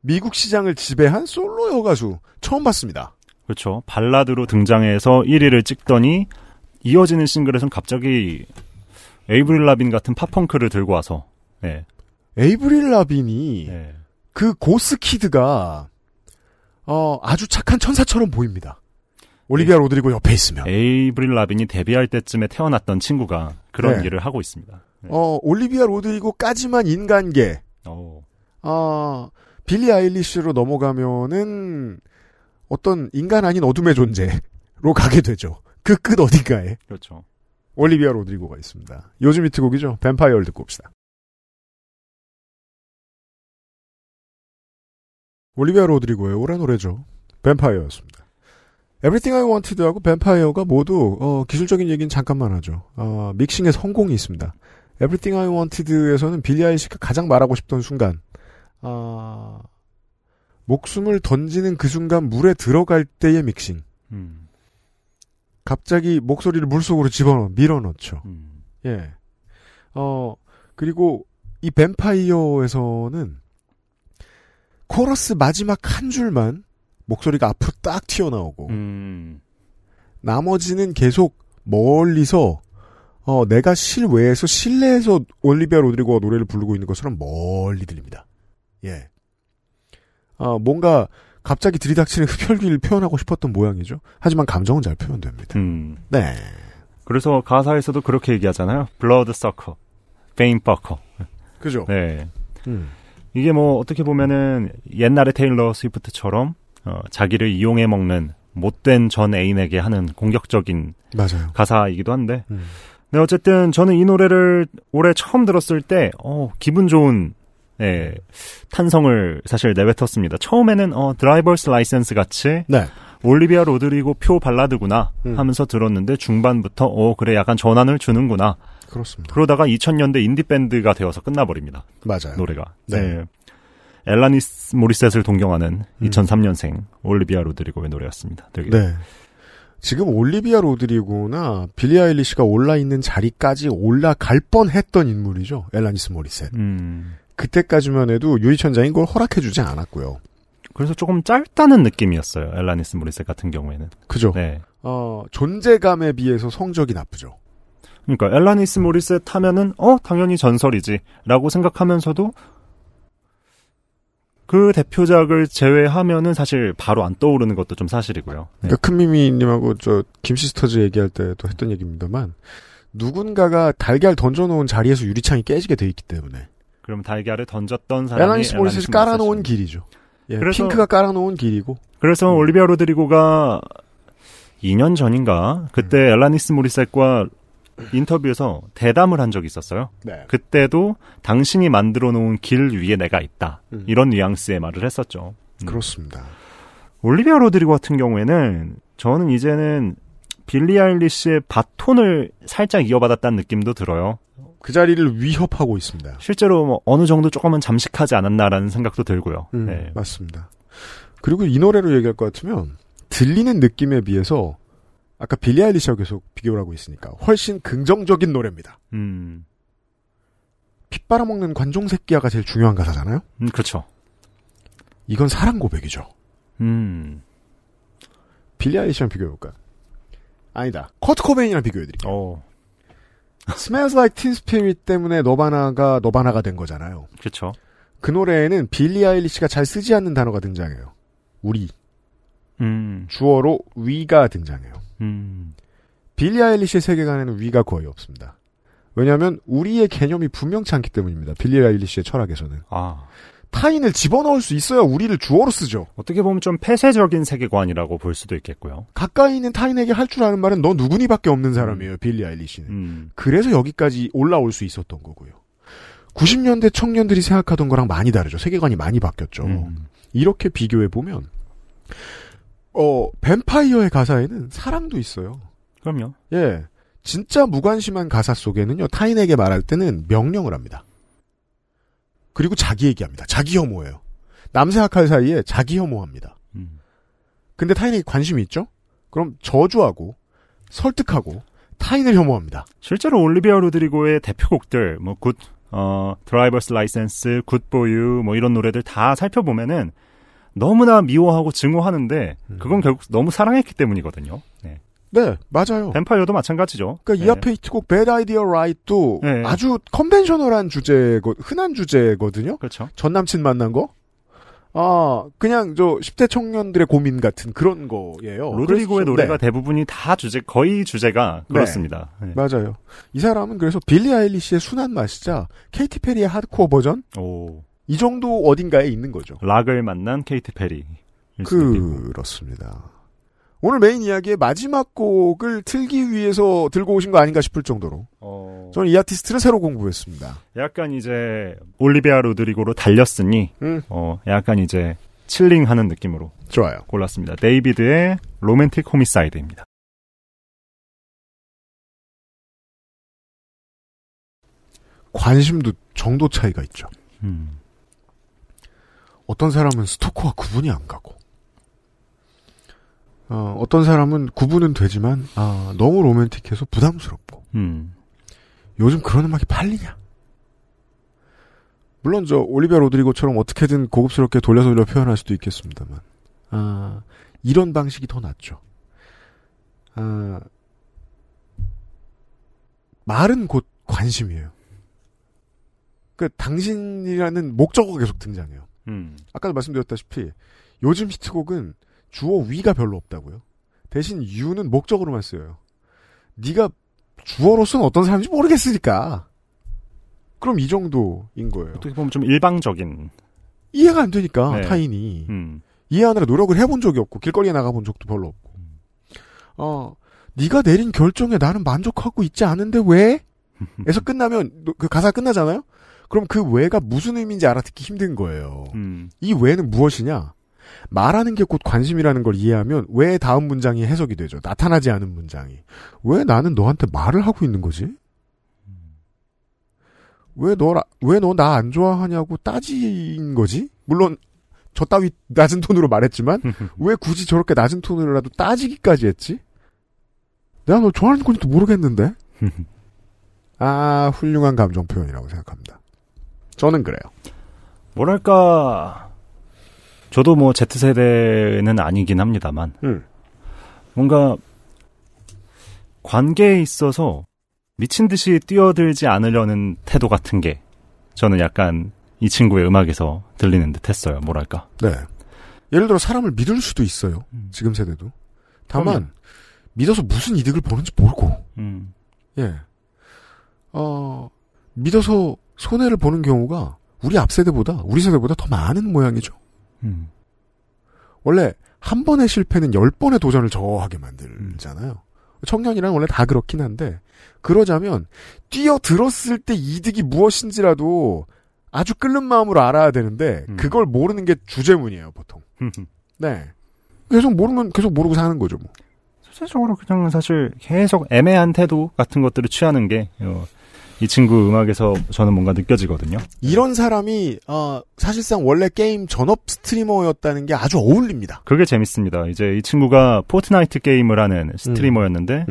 미국 시장을 지배한 솔로 여가수 처음 봤습니다. 그렇죠. 발라드로 등장해서 1위를 찍더니 이어지는 싱글에선 갑자기 에이브릴 라빈 같은 팝펑크를 들고 와서 네. 에이브릴 라빈이 네. 그 goth kid가 어, 아주 착한 천사처럼 보입니다. 올리비아 로드리고 옆에 있으면. 에이브릴 라빈이 데뷔할 때쯤에 태어났던 친구가 그런 네. 일을 하고 있습니다. 네. 어, 올리비아 로드리고까지만 인간계. 어, 어, 빌리 아일리시로 넘어가면은 어떤 인간 아닌 어둠의 존재로 가게 되죠. 그 끝 어딘가에 그렇죠. 올리비아 로드리고가 있습니다. 요즘 히트곡이죠. 뱀파이어를 듣고 옵시다. 올리비아 로드리고의 오랜 노래죠. 뱀파이어였습니다. Everything I Wanted하고 뱀파이어가 모두 어, 기술적인 얘기는 잠깐만 하죠. 어, 믹싱의 성공이 있습니다. Everything I Wanted에서는 빌리 아이시가 가장 말하고 싶던 순간 아, 목숨을 던지는 그 순간 물에 들어갈 때의 믹싱. 음, 갑자기 목소리를 물속으로 집어넣어 밀어넣죠. 음. 예. 어, 그리고 이 뱀파이어에서는 코러스 마지막 한 줄만 목소리가 앞으로 딱 튀어나오고 음, 나머지는 계속 멀리서 어, 내가 실외에서 실내에서 올리비아 로드리고가 노래를 부르고 있는 것처럼 멀리 들립니다. 예. 어, 뭔가 갑자기 들이닥치는 흡혈귀를 표현하고 싶었던 모양이죠. 하지만 감정은 잘 표현됩니다. 음. 네. 그래서 가사에서도 그렇게 얘기하잖아요. Bloodsucker, fame fucker. 그죠? 네. 음. 이게 뭐 어떻게 보면은 옛날의 테일러 스위프트처럼 어, 자기를 이용해 먹는 못된 전 애인에게 하는 공격적인 맞아요. 가사이기도 한데. 음. 네, 어쨌든 저는 이 노래를 올해 처음 들었을 때, 어, 기분 좋은, 예, 탄성을 사실 내뱉었습니다. 처음에는, 어, drivers license 같이, 네. 올리비아 로드리고 표 발라드구나 음. 하면서 들었는데, 중반부터, 어, 그래, 약간 전환을 주는구나. 그렇습니다. 그러다가 2000년대 인디 밴드가 되어서 끝나버립니다. 맞아요. 노래가. 네. 네. 엘라니스 모리셋을 동경하는 음. 2003년생 올리비아 로드리고의 노래였습니다. 되게 네. 지금 올리비아 로드리고나 빌리 아일리시가 올라 있는 자리까지 올라갈 뻔했던 인물이죠. 엘라니스 모리셋. 음. 그때까지만 해도 유리천장인 걸 허락해주지 않았고요. 그래서 조금 짧다는 느낌이었어요. 엘라니스 모리셋 같은 경우에는. 그죠? 네. 어, 존재감에 비해서 성적이 나쁘죠. 그러니까 엘라니스 모리셋 하면은 어 당연히 전설이지라고 생각하면서도 그 대표작을 제외하면은 사실 바로 안 떠오르는 것도 좀 사실이고요. 네. 그러니까 큰미미님하고 저 김시스터즈 얘기할 때도 했던 얘기입니다만 누군가가 달걀 던져놓은 자리에서 유리창이 깨지게 돼 있기 때문에 그럼 달걀을 던졌던 사람이 엘라니스 모리셋이 깔아놓은. 길이죠. 예, 그래서- 핑크가 깔아놓은 길이고 그래서 음. 올리비아 로드리고가 2년 전인가 그때 음. 엘라니스 모리셋과 인터뷰에서 대담을 한 적이 있었어요. 네. 그때도 당신이 만들어 놓은 길 위에 내가 있다. 음. 이런 뉘앙스의 말을 했었죠. 음. 그렇습니다. 올리비아 로드리고 같은 경우에는 저는 이제는 빌리 아일리시의 바톤을 살짝 이어받았다는 느낌도 들어요. 그 자리를 위협하고 있습니다. 실제로 뭐 어느 정도 조금은 잠식하지 않았나라는 생각도 들고요. 음, 네. 맞습니다. 그리고 이 노래로 얘기할 것 같으면 들리는 느낌에 비해서 아까 빌리 아일리시하고 계속 비교를 하고 있으니까 훨씬 긍정적인 노래입니다. 음, 핏 빨아먹는 관종 새끼야가 제일 중요한 가사잖아요. 음, 그렇죠. 이건 사랑 고백이죠. 음, 빌리 아일리시랑 비교해볼까? 아니다. 커트 코베인이랑 비교해드릴게요. 어, Smells Like Teen Spirit 때문에 너바나가 너바나가 된 거잖아요. 그렇죠. 그 노래에는 빌리 아일리시가 잘 쓰지 않는 단어가 등장해요. 우리. 음, 주어로 we가 등장해요. 음, 빌리 아일리시의 세계관에는 we가 거의 없습니다. 왜냐하면 우리의 개념이 분명치 않기 때문입니다. 빌리 아일리시의 철학에서는 아, 타인을 집어넣을 수 있어야 우리를 주어로 쓰죠. 어떻게 보면 좀 폐쇄적인 세계관이라고 볼 수도 있겠고요. 가까이 있는 타인에게 할 줄 아는 말은 너 누구니밖에 없는 사람이에요. 빌리 아일리시는. 음, 그래서 여기까지 올라올 수 있었던 거고요. 90년대 청년들이 생각하던 거랑 많이 다르죠. 세계관이 많이 바뀌었죠. 음, 이렇게 비교해 보면 어 뱀파이어의 가사에는 사랑도 있어요. 그럼요. 예. 진짜 무관심한 가사 속에는요, 타인에게 말할 때는 명령을 합니다. 그리고 자기 얘기합니다. 자기 혐오예요. 남세학할 사이에 자기 혐오합니다. 음. 근데 타인에게 관심이 있죠? 그럼 저주하고, 설득하고, 타인을 혐오합니다. 실제로 올리비아 로드리고의 대표곡들, 뭐, good, 어, drivers license, 굿보유, 뭐 이런 노래들 다 살펴보면은 너무나 미워하고 증오하는데 음. 그건 결국 너무 사랑했기 때문이거든요. 네. 네, 맞아요. 뱀파이어도 마찬가지죠. 그러니까 이 네. 앞에 히트곡 Bad Idea Right도 네. 아주 conventional한 주제고, 흔한 주제거든요? 그렇죠. 전 남친 만난 거? 아, 그냥 저 10대 청년들의 고민 같은 그런 거예요. 로드리고의 노래가 네. 대부분이 다 주제, 거의 주제가 네. 그렇습니다. 네. 맞아요. 이 사람은 그래서 빌리 아일리시의 순한 맛이자 케이티 페리의 하드코어 버전 오, 이 정도 어딘가에 있는 거죠. 락을 만난 케이티 페리. 그렇습니다. 오늘 메인 이야기의 마지막 곡을 틀기 위해서 들고 오신 거 아닌가 싶을 정도로 어, 저는 이 아티스트를 새로 공부했습니다. 약간 이제 올리비아 로드리고로 달렸으니, 음. 어, 약간 이제 chilling하는 느낌으로 좋아요. 골랐습니다. 데이비드의 Romantic Homicide입니다. 관심도 정도 차이가 있죠. 음. 어떤 사람은 스토커와 구분이 안 가고 어, 어떤 사람은 구분은 되지만 아, 너무 로맨틱해서 부담스럽고 음. 요즘 그런 음악이 팔리냐? 물론 저 올리비아 로드리고처럼 어떻게든 고급스럽게 돌려서 돌려 표현할 수도 있겠습니다만 아, 이런 방식이 더 낫죠. 아, 말은 곧 관심이에요. 그 당신이라는 목적어가 계속 등장해요. 음. 아까도 말씀드렸다시피 요즘 히트곡은 주어 위가 별로 없다고요. 대신 유는 목적으로만 쓰여요. 네가 주어로서는 어떤 사람인지 모르겠으니까. 그럼 이 정도인 거예요. 어떻게 보면 좀 일방적인. 이해가 안 되니까 네. 타인이 음. 이해하느라 노력을 해본 적이 없고 길거리에 나가본 적도 별로 없고. 어, 네가 내린 결정에 나는 만족하고 있지 않은데 왜? 에서 끝나면 노- 그 가사 끝나잖아요. 그럼 그 왜가 무슨 의미인지 알아듣기 힘든 거예요. 음. 이 왜는 무엇이냐? 말하는 게 곧 관심이라는 걸 이해하면 왜 다음 문장이 해석이 되죠. 나타나지 않은 문장이. 왜 나는 너한테 말을 하고 있는 거지? 왜 너라, 왜너 나 안 좋아하냐고 따진 거지? 물론, 저 따위 낮은 톤으로 말했지만, 왜 굳이 저렇게 낮은 톤으로라도 따지기까지 했지? 내가 너 좋아하는 건지도 모르겠는데? 아, 훌륭한 감정 표현이라고 생각합니다. 저는 그래요. 뭐랄까. 저도 뭐 Z세대는 아니긴 합니다만. 음. 뭔가 관계에 있어서 미친 듯이 뛰어들지 않으려는 태도 같은 게 저는 약간 이 친구의 음악에서 들리는 듯 했어요. 뭐랄까. 네. 예를 들어 사람을 믿을 수도 있어요. 음. 지금 세대도. 다만 그럼요. 믿어서 무슨 이득을 보는지 모르고. 음. 예. 어, 믿어서 손해를 보는 경우가 우리 앞 세대보다 우리 세대보다 더 많은 모양이죠. 음. 원래 한 번의 실패는 열 번의 도전을 저하게 만들잖아요. 청년이란 원래 다 그렇긴 한데 그러자면 뛰어들었을 때 이득이 무엇인지라도 아주 끓는 마음으로 알아야 되는데 음. 그걸 모르는 게 주제문이에요 보통. 네. 계속 모르면 계속 모르고 사는 거죠 뭐. 전체적으로 그냥 사실 계속 애매한 태도 같은 것들을 취하는 게, 어, 이 친구 음악에서 저는 뭔가 느껴지거든요. 이런 사람이 어, 사실상 원래 게임 전업 streamer였다는 게 아주 어울립니다. 그게 재밌습니다. 이제 이 친구가 포트나이트 게임을 하는 streamer였는데,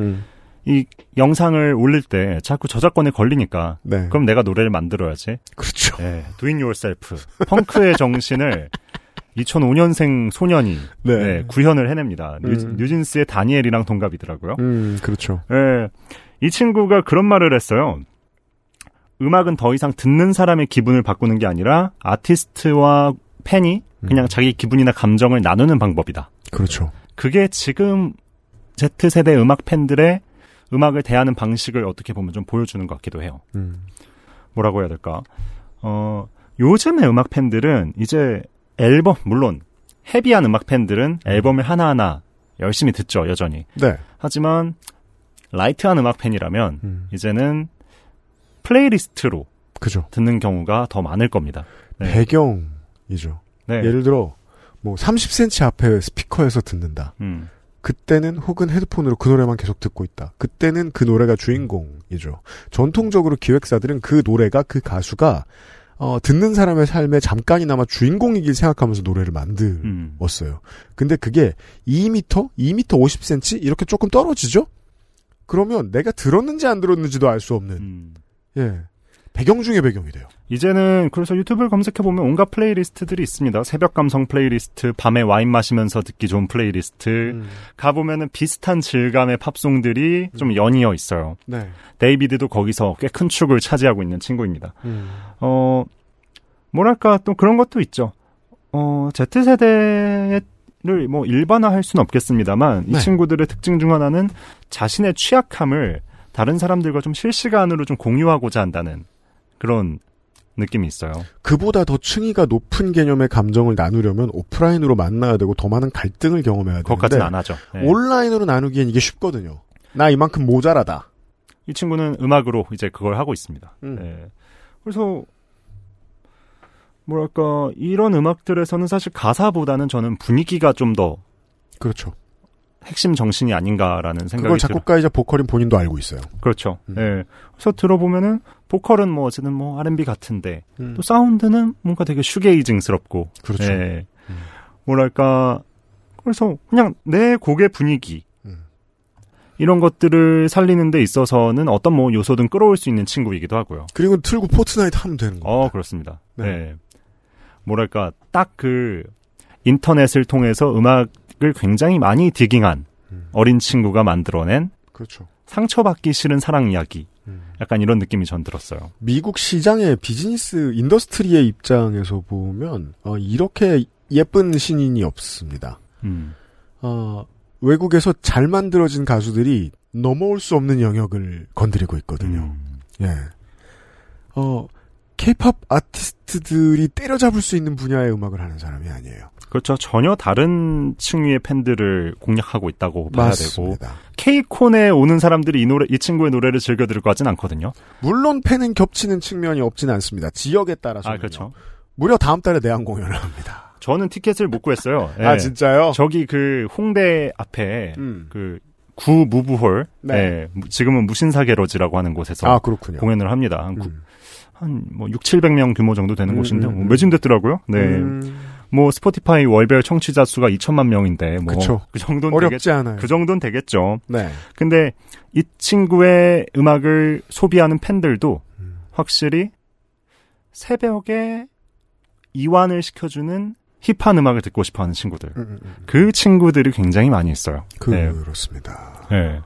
이 영상을 올릴 때 자꾸 저작권에 걸리니까, 네. 그럼 내가 노래를 만들어야지. 그렇죠. 네, do it yourself. 펑크의 정신을 2005년생 소년이 네. 네, 구현을 해냅니다. 뉴, 음. 뉴 진스의 다니엘이랑 동갑이더라고요. 음, 그렇죠. 예, 이 친구가 그런 말을 했어요. 음악은 더 이상 듣는 사람의 기분을 바꾸는 게 아니라 아티스트와 팬이 그냥 음. 자기 기분이나 감정을 나누는 방법이다. 그렇죠. 그게 지금 Z세대 음악 팬들의 음악을 대하는 방식을 어떻게 보면 좀 보여주는 것 같기도 해요. 음. 뭐라고 해야 될까? 어, 요즘의 음악 팬들은 이제 앨범, 물론 heavy한 음악 팬들은 앨범을 하나하나 열심히 듣죠, 여전히. 네. 하지만 light한 음악 팬이라면 음. 이제는 playlist로 그죠. 듣는 경우가 더 많을 겁니다. 네. 배경이죠. 네. 예를 들어 뭐 30cm 앞에 스피커에서 듣는다. 음, 그때는 혹은 헤드폰으로 그 노래만 계속 듣고 있다. 그때는 그 노래가 주인공이죠. 전통적으로 기획사들은 그 노래가 그 가수가 어, 듣는 사람의 삶에 잠깐이나마 주인공이길 생각하면서 노래를 음. 만들었어요. 근데 그게 2m, 2m 50cm 이렇게 조금 떨어지죠? 그러면 내가 들었는지 안 들었는지도 알 수 없는 음. 예 배경 중에 배경이 돼요. 이제는 그래서 유튜브를 검색해 보면 온갖 playlist들이 있습니다. 새벽 감성 플레이리스트, 밤에 와인 마시면서 듣기 좋은 플레이리스트. 음. 가 보면은 비슷한 질감의 팝송들이 좀 연이어 있어요. 네. 데이비드도 거기서 꽤 큰 축을 차지하고 있는 친구입니다. 음. 어, 뭐랄까, 또 그런 것도 있죠. 어, Z세대를 뭐 일반화할 수는 없겠습니다만, 이 네. 친구들의 특징 중 하나는 자신의 취약함을 다른 사람들과 좀 실시간으로 좀 공유하고자 한다는 그런 느낌이 있어요. 그보다 더 층위가 높은 개념의 감정을 나누려면 오프라인으로 만나야 되고 더 많은 갈등을 경험해야 그것까지는 되는데 안 하죠. 네. 온라인으로 나누기엔 이게 쉽거든요. 나 이만큼 모자라다. 이 친구는 음악으로 이제 그걸 하고 있습니다. 음. 네. 그래서 뭐랄까 이런 음악들에서는 사실 가사보다는 저는 분위기가 좀 더 그렇죠. 핵심 정신이 아닌가라는 생각이 그걸 들어요. 작곡가이자 보컬인 본인도 알고 있어요. 그렇죠. 음. 예. 그래서 들어보면은 보컬은 뭐 어쨌든 뭐 R&B 같은데 음. 또 사운드는 뭔가 되게 슈게이징스럽고 그렇죠. 예. 음. 뭐랄까 그래서 그냥 내 곡의 분위기 음. 이런 것들을 살리는 데 있어서는 어떤 뭐 요소든 끌어올 수 있는 친구이기도 하고요. 그리고 틀고 포트나이트 하면 되는 거. 어, 그렇습니다. 네. 네. 뭐랄까, 딱 그, 인터넷을 통해서 음악 을 굉장히 많이 digging한 음. 어린 친구가 만들어낸 그렇죠. 상처받기 싫은 사랑 이야기에 음. 약간 이런 느낌이 전 들었어요. 미국 시장의 비즈니스 industry의 입장에서 보면 어, 이렇게 예쁜 신인이 없습니다. 음. 어, 외국에서 잘 만들어진 가수들이 넘어올 수 없는 영역을 건드리고 있거든요. 음. 예. 어, 케이팝 아티스트들이 때려잡을 수 있는 분야의 음악을 하는 사람이 아니에요. 그렇죠. 전혀 다른 층위의 팬들을 공략하고 있다고 봐야 되고 맞습니다. 케이콘에 오는 사람들이 이 노래 이 친구의 노래를 즐겨 들을 것 같진 않거든요. 물론 팬은 겹치는 측면이 없진 않습니다. 지역에 따라서. 아 그렇죠. 무려 다음 달에 내한 공연을 합니다. 저는 티켓을 못 구했어요. 예. 아, 진짜요? 저기 그 홍대 앞에 음. 그구 무브홀, 네. 예, 무- 지금은 무신사 게러지라고 하는 곳에서 아, 그렇군요. 공연을 합니다. 한, 음. 한 뭐, 6, 700명 규모 정도 되는 음, 곳인데, 음, 뭐 음. 매진됐더라고요. 네. 음, 뭐, 스포티파이 월별 청취자 수가 2천만 명인데, 뭐. 그 정도는 어렵지 되겠, 않아요. 그 정도는 되겠죠. 네. 근데 이 친구의 음악을 소비하는 팬들도 음. 확실히 새벽에 이완을 시켜주는 힙한 음악을 듣고 싶어 하는 친구들. 그 친구들이 굉장히 많이 있어요. 네. 그렇습니다. 네.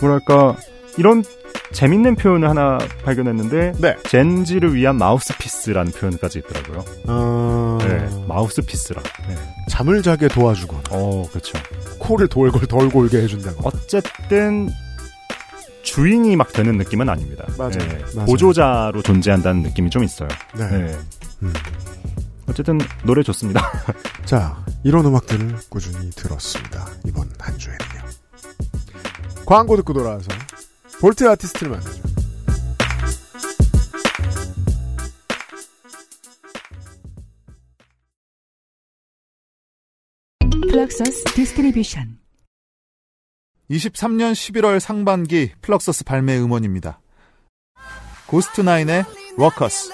뭐랄까, 이런 재밌는 표현을 하나 발견했는데, 네. 젠지를 위한 마우스피스라는 표현까지 있더라고요. 어, 네. 마우스피스라. 네. 잠을 자게 도와주거나 어, 그렇죠. 코를 돌골 덜 골게 해준다거나. 어쨌든 주인이 막 되는 느낌은 아닙니다. 맞아요. 네. 맞아요. 보조자로 존재한다는 느낌이 좀 있어요. 네. 네. 음. 어쨌든 노래 좋습니다. 자, 이런 음악들을 꾸준히 들었습니다. 이번 한 주에는요. 광고 듣고 돌아와서 볼트 아티스트를 만나죠. 플럭서스 디스트리뷰션 23년 11월 상반기 플럭서스 발매 음원입니다. 고스트나인의 워커스,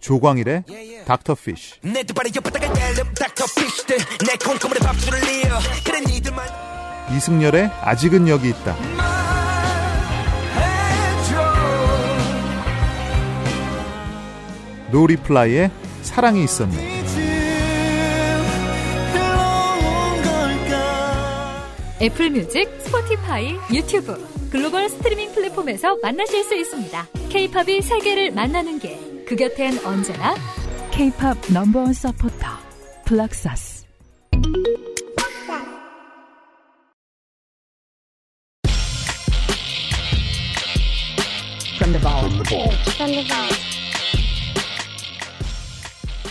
조광일의 닥터피쉬, 이승열의 아직은 여기 있다. 노리플라이의 사랑이 있었네. 애플 뮤직, 스포티파이, 유튜브, 글로벌 스트리밍 플랫폼에서 만나실 수 있습니다. 케이팝이 세계를 만나는 길. 그 곁엔 언제나 K-팝 넘버원 서포터 플럭서스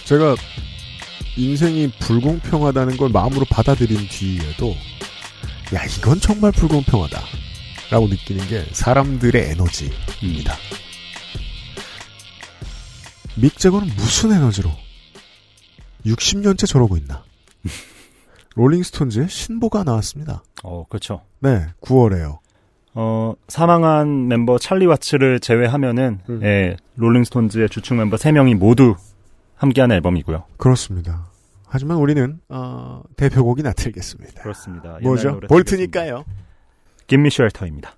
제가 인생이 불공평하다는 걸 마음으로 받아들인 뒤에도 야 이건 정말 불공평하다 라고 느끼는 게 사람들의 에너지입니다. 믹 제거는 무슨 에너지로 60년째 저러고 있나 롤링스톤즈의 신보가 나왔습니다. 어, 그렇죠. 네 9월에요. 어, 사망한 멤버 찰리 와츠를 제외하면은 음. 예, 롤링스톤즈의 주축 멤버 3명이 모두 함께한 앨범이고요. 그렇습니다. 하지만 우리는 어, 대표곡이 나틀겠습니다. 그렇습니다. 뭐죠? 볼트니까요. 김미 쉘터입니다.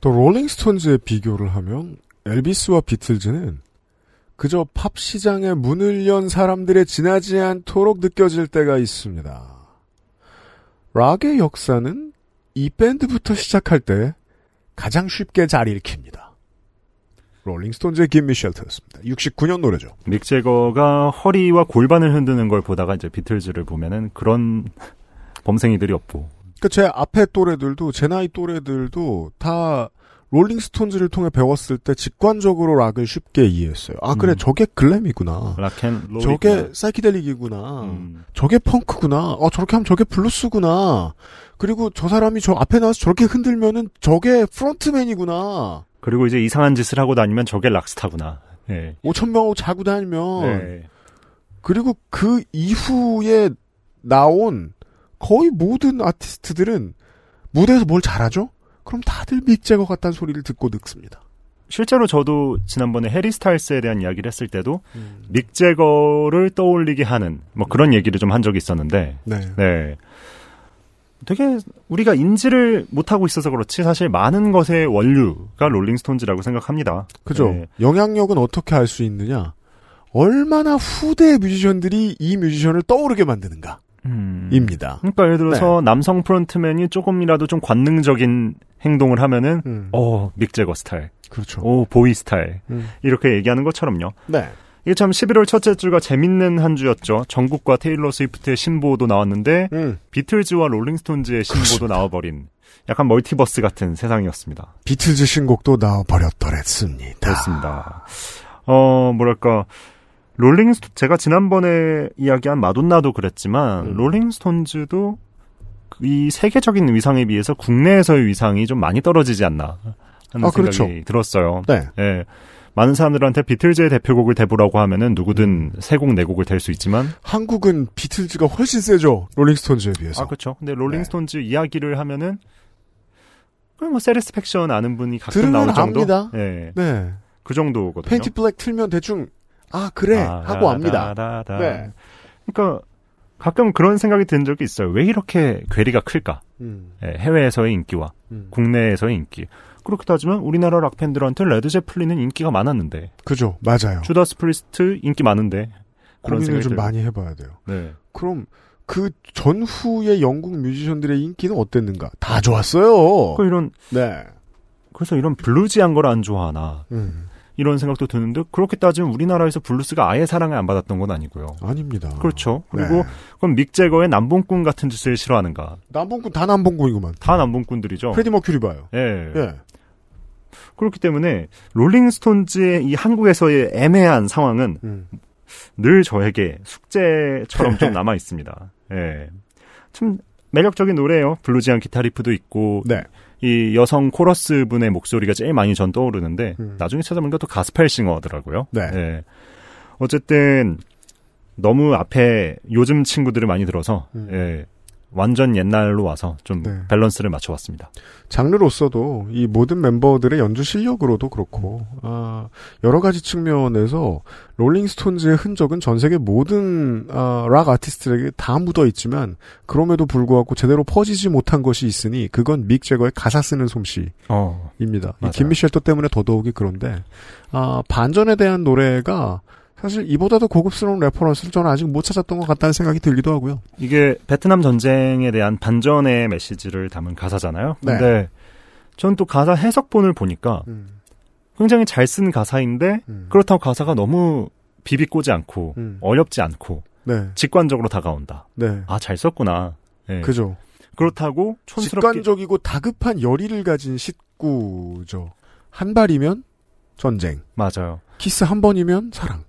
또 롤링스톤즈에 비교를 하면 엘비스와 비틀즈는 그저 팝 시장에 문을 연 사람들의 지나지 않도록 느껴질 때가 있습니다. 락의 역사는 이 밴드부터 시작할 때 가장 쉽게 자리를 킵니다. 롤링스톤즈의 Gimme Shelter였습니다. 69년 노래죠. 믹 재거가 허리와 골반을 흔드는 걸 보다가 이제 비틀즈를 보면은 그런 범생이들이 없고 그러니까 제 앞에 또래들도 제 나이 또래들도 다 롤링스톤즈를 통해 배웠을 때 직관적으로 락을 쉽게 이해했어요. 아 그래 음. 저게 glam이구나. rock and roll 저게 사이키델릭이구나. 음, 저게 펑크구나. 어 저렇게 하면 저게 블루스구나. 그리고 저 사람이 저 앞에 나와서 저렇게 흔들면은 저게 프론트맨이구나. 그리고 이제 이상한 짓을 하고 다니면 저게 락스타구나. 예. 5천 명하고 자고 다니면 네. 그리고 그 이후에 나온 거의 모든 아티스트들은 무대에서 뭘 잘하죠? 그럼 다들 믹 제거 같다는 소리를 듣고 늙습니다. 실제로 저도 지난번에 해리 스타일스에 대한 이야기를 했을 때도 믹 제거를 떠올리게 하는 뭐 그런 얘기를 좀 한 적이 있었는데 네. 네. 되게 우리가 인지를 못하고 있어서 그렇지 사실 많은 것의 원류가 롤링스톤즈라고 생각합니다. 그죠? 네. 영향력은 어떻게 알 수 있느냐? 얼마나 후대 뮤지션들이 이 뮤지션을 떠오르게 만드는가. 음. 입니다. 그러니까 예를 들어서 남성 frontman이 조금이라도 좀 관능적인 행동을 하면은 음, 어, 믹재거 스타일, 그렇죠. 오, 보위 스타일 음. 이렇게 얘기하는 것처럼요. 네. 이게 참 11월 첫째 주가 재밌는 한 주였죠. 정국과 테일러 스위프트의 신보도 나왔는데 음. 비틀즈와 롤링스톤즈의 신보도 나와버린 약간 멀티버스 같은 세상이었습니다. 비틀즈 신곡도 나와버렸더랬습니다. 그렇습니다. 어, 뭐랄까. 롤링스톤, 제가 지난번에 이야기한 마돈나도 그랬지만, 음. 롤링스톤즈도 이 세계적인 위상에 비해서 국내에서의 위상이 좀 많이 떨어지지 않나 하는 아, 생각이 그렇죠. 들었어요. 네. 예. 많은 사람들한테 비틀즈의 대표곡을 대보라고 하면은 누구든 세 곡, 네 곡을 댈 수 있지만, 한국은 비틀즈가 훨씬 세죠. 롤링스톤즈에 비해서. 아, 그렇죠. 근데 롤링스톤즈 이야기를 하면은, 그냥 뭐, Satisfaction 아는 분이 가끔 나올 정도? 예. 네. 그 정도거든요. Paint Black 틀면 대충 아 그래 하고 압니다. 네. 그러니까 가끔 그런 생각이 든 적이 있어요. 왜 이렇게 괴리가 클까? 음, 예, 해외에서의 인기와 음. 국내에서의 인기. 그렇게 따지면 우리나라 락팬들한테 레드 제플린은 인기가 많았는데 그죠, 맞아요. 주다스 프리스트 인기 많은데 그런 생각이 좀. 많이 해봐야 돼요. 네. 그럼 그 전후의 영국 뮤지션들의 인기는 어땠는가? 다 좋았어요. 그 이런 네. 그래서 이런 bluesy한 걸 안 좋아하나 음, 이런 생각도 드는데 그렇게 따지면 우리나라에서 블루스가 아예 사랑을 안 받았던 건 아니고요. 아닙니다. 그렇죠. 네. 그리고 그럼 믹 재거의 난봉꾼 같은 짓을 싫어하는가? 난봉꾼 다 난봉꾼이구만. 다 난봉꾼들이죠. 프레디 머큐리 봐요. 예. 예. 그렇기 때문에 롤링스톤즈의 이 한국에서의 애매한 상황은 음. 늘 저에게 숙제처럼 좀 남아 있습니다. 예. 참 매력적인 노래예요. bluesy한 기타 riff도 있고 네. 이 여성 코러스 분의 목소리가 제일 많이 전 떠오르는데 음. 나중에 찾아보니까 또 gospel singer더라고요. 네. 예. 어쨌든 너무 앞에 요즘 친구들을 많이 들어서 음. 예. 완전 옛날로 와서 좀 네. 밸런스를 맞춰왔습니다. 장르로서도 이 모든 멤버들의 연주 실력으로도 그렇고 아, 여러 가지 측면에서 롤링스톤즈의 흔적은 전 세계 모든 아, 락 아티스트에게 다 묻어 있지만 그럼에도 불구하고 제대로 퍼지지 못한 것이 있으니 그건 믹 재거의 가사 쓰는 솜씨입니다. 어. 이 맞아요. Gimme Shelter 때문에 더더욱이 그런데 아, 반전에 대한 노래가 사실 이보다도 고급스러운 reference를 저는 아직 못 찾았던 것 같다는 생각이 들기도 하고요. 이게 베트남 전쟁에 대한 반전의 메시지를 담은 가사잖아요. 네. 근데 전또 가사 해석본을 보니까 음, 굉장히 잘 쓴 가사인데 음. 그렇다고 가사가 너무 비비꼬지 않고 음. 어렵지 않고 네, 직관적으로 다가온다. 네, 아 잘 썼구나. 예. 그죠. 그렇다고 촌스럽게 직관적이고 다급한 열의를 가진 식구죠. 한 발이면 전쟁, 맞아요. 키스 한 번이면 사랑.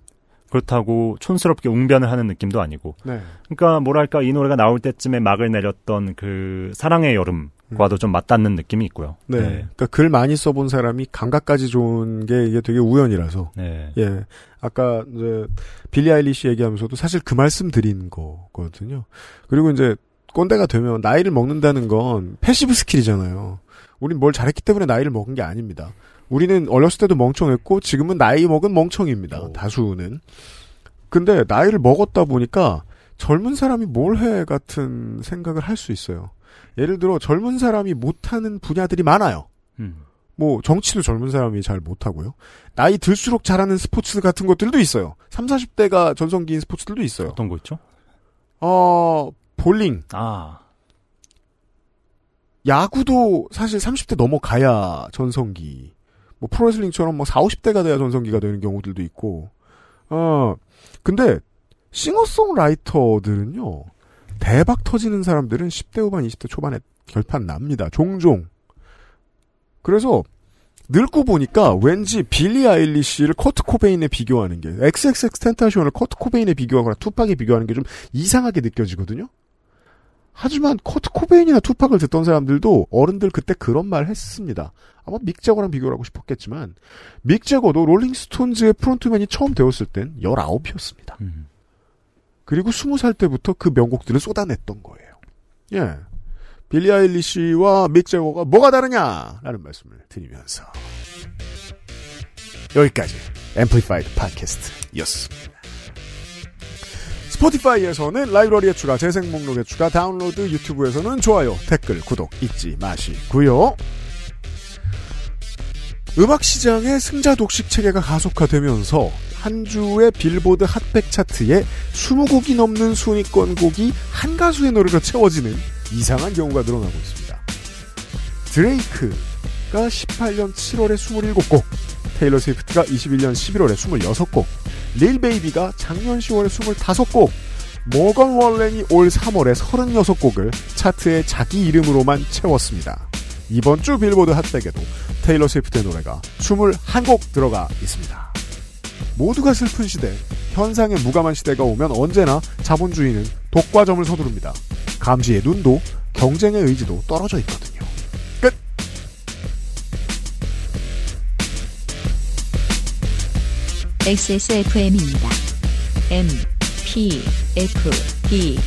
그렇다고 촌스럽게 웅변을 하는 느낌도 아니고. 네. 그러니까 뭐랄까 이 노래가 나올 때쯤에 막을 내렸던 그 사랑의 여름과도 좀 맞닿는 느낌이 있고요. 네. 그러니까 글 많이 써본 사람이 감각까지 좋은 게 이게 되게 우연이라서. 네. 예. 아까 이제 빌리 아일리시 얘기하면서도 사실 그 말씀 드린 거거든요. 그리고 이제 꼰대가 되면 나이를 먹는다는 건 passive skill이잖아요. 우린 뭘 잘했기 때문에 나이를 먹은 게 아닙니다. 우리는 어렸을 때도 멍청했고 지금은 나이 먹은 멍청입니다. 오. 다수는. 근데 나이를 먹었다 보니까 젊은 사람이 뭘 해 같은 생각을 할 수 있어요. 예를 들어 젊은 사람이 못하는 분야들이 많아요. 음. 뭐 정치도 젊은 사람이 잘 못하고요. 나이 들수록 잘하는 스포츠 같은 것들도 있어요. 3, 40대가 전성기인 스포츠들도 있어요. 어떤 거 있죠? 어, 볼링, 아. 야구도 사실 30대 넘어가야 전성기. 뭐 프로레슬링처럼 뭐 4, 50대가 돼야 전성기가 되는 경우들도 있고. 어, 근데 싱어송라이터들은요. 대박 터지는 사람들은 10대 후반, 20대 초반에 결판 납니다. 종종. 그래서 늙고 보니까 왠지 빌리 아일리시를 커트 코베인에 비교하는 게 XXXTENTACION을 커트 코베인에 비교하거나 투팍에 비교하는 게 좀 이상하게 느껴지거든요. 하지만 커트 코베인이나 투팍을 듣던 사람들도 어른들 그때 그런 말 했습니다. 아마 믹 재거랑 비교를 하고 싶었겠지만 믹 재거도 롤링스톤즈의 frontman이 처음 되었을 땐 19이었습니다. 음. 그리고 20살 때부터 그 명곡들을 쏟아냈던 거예요. 예. 빌리 아일리시와 믹 재거가 뭐가 다르냐라는 말씀을 드리면서 여기까지 앰플리파이드 팟캐스트였습니다. 스포티파이에서는 라이브러리에 추가, 재생 목록에 추가, 다운로드, 유튜브에서는 좋아요, 댓글, 구독 잊지 마시고요. 음악 시장의 승자 독식 체계가 가속화되면서 한 주의 빌보드 핫백 차트에 20곡이 넘는 순위권 곡이 한 가수의 노래로 채워지는 이상한 경우가 늘어나고 있습니다. 드레이크가 18년 7월에 27곡, 테일러 스위프트가 21년 11월에 26곡, 릴 베이비가 작년 10월에 25곡, 모건 월렌이 올 3월에 36곡을 차트에 자기 이름으로만 채웠습니다. 이번 주 빌보드 핫백에도 테일러 스위프트의 노래가 21곡 들어가 있습니다. 모두가 슬픈 시대, 현상에 무감한 시대가 오면 언제나 자본주의는 독과점을 서두릅니다. 감시의 눈도 경쟁의 의지도 떨어져 있거든 XSFM입니다. M, P, F, D,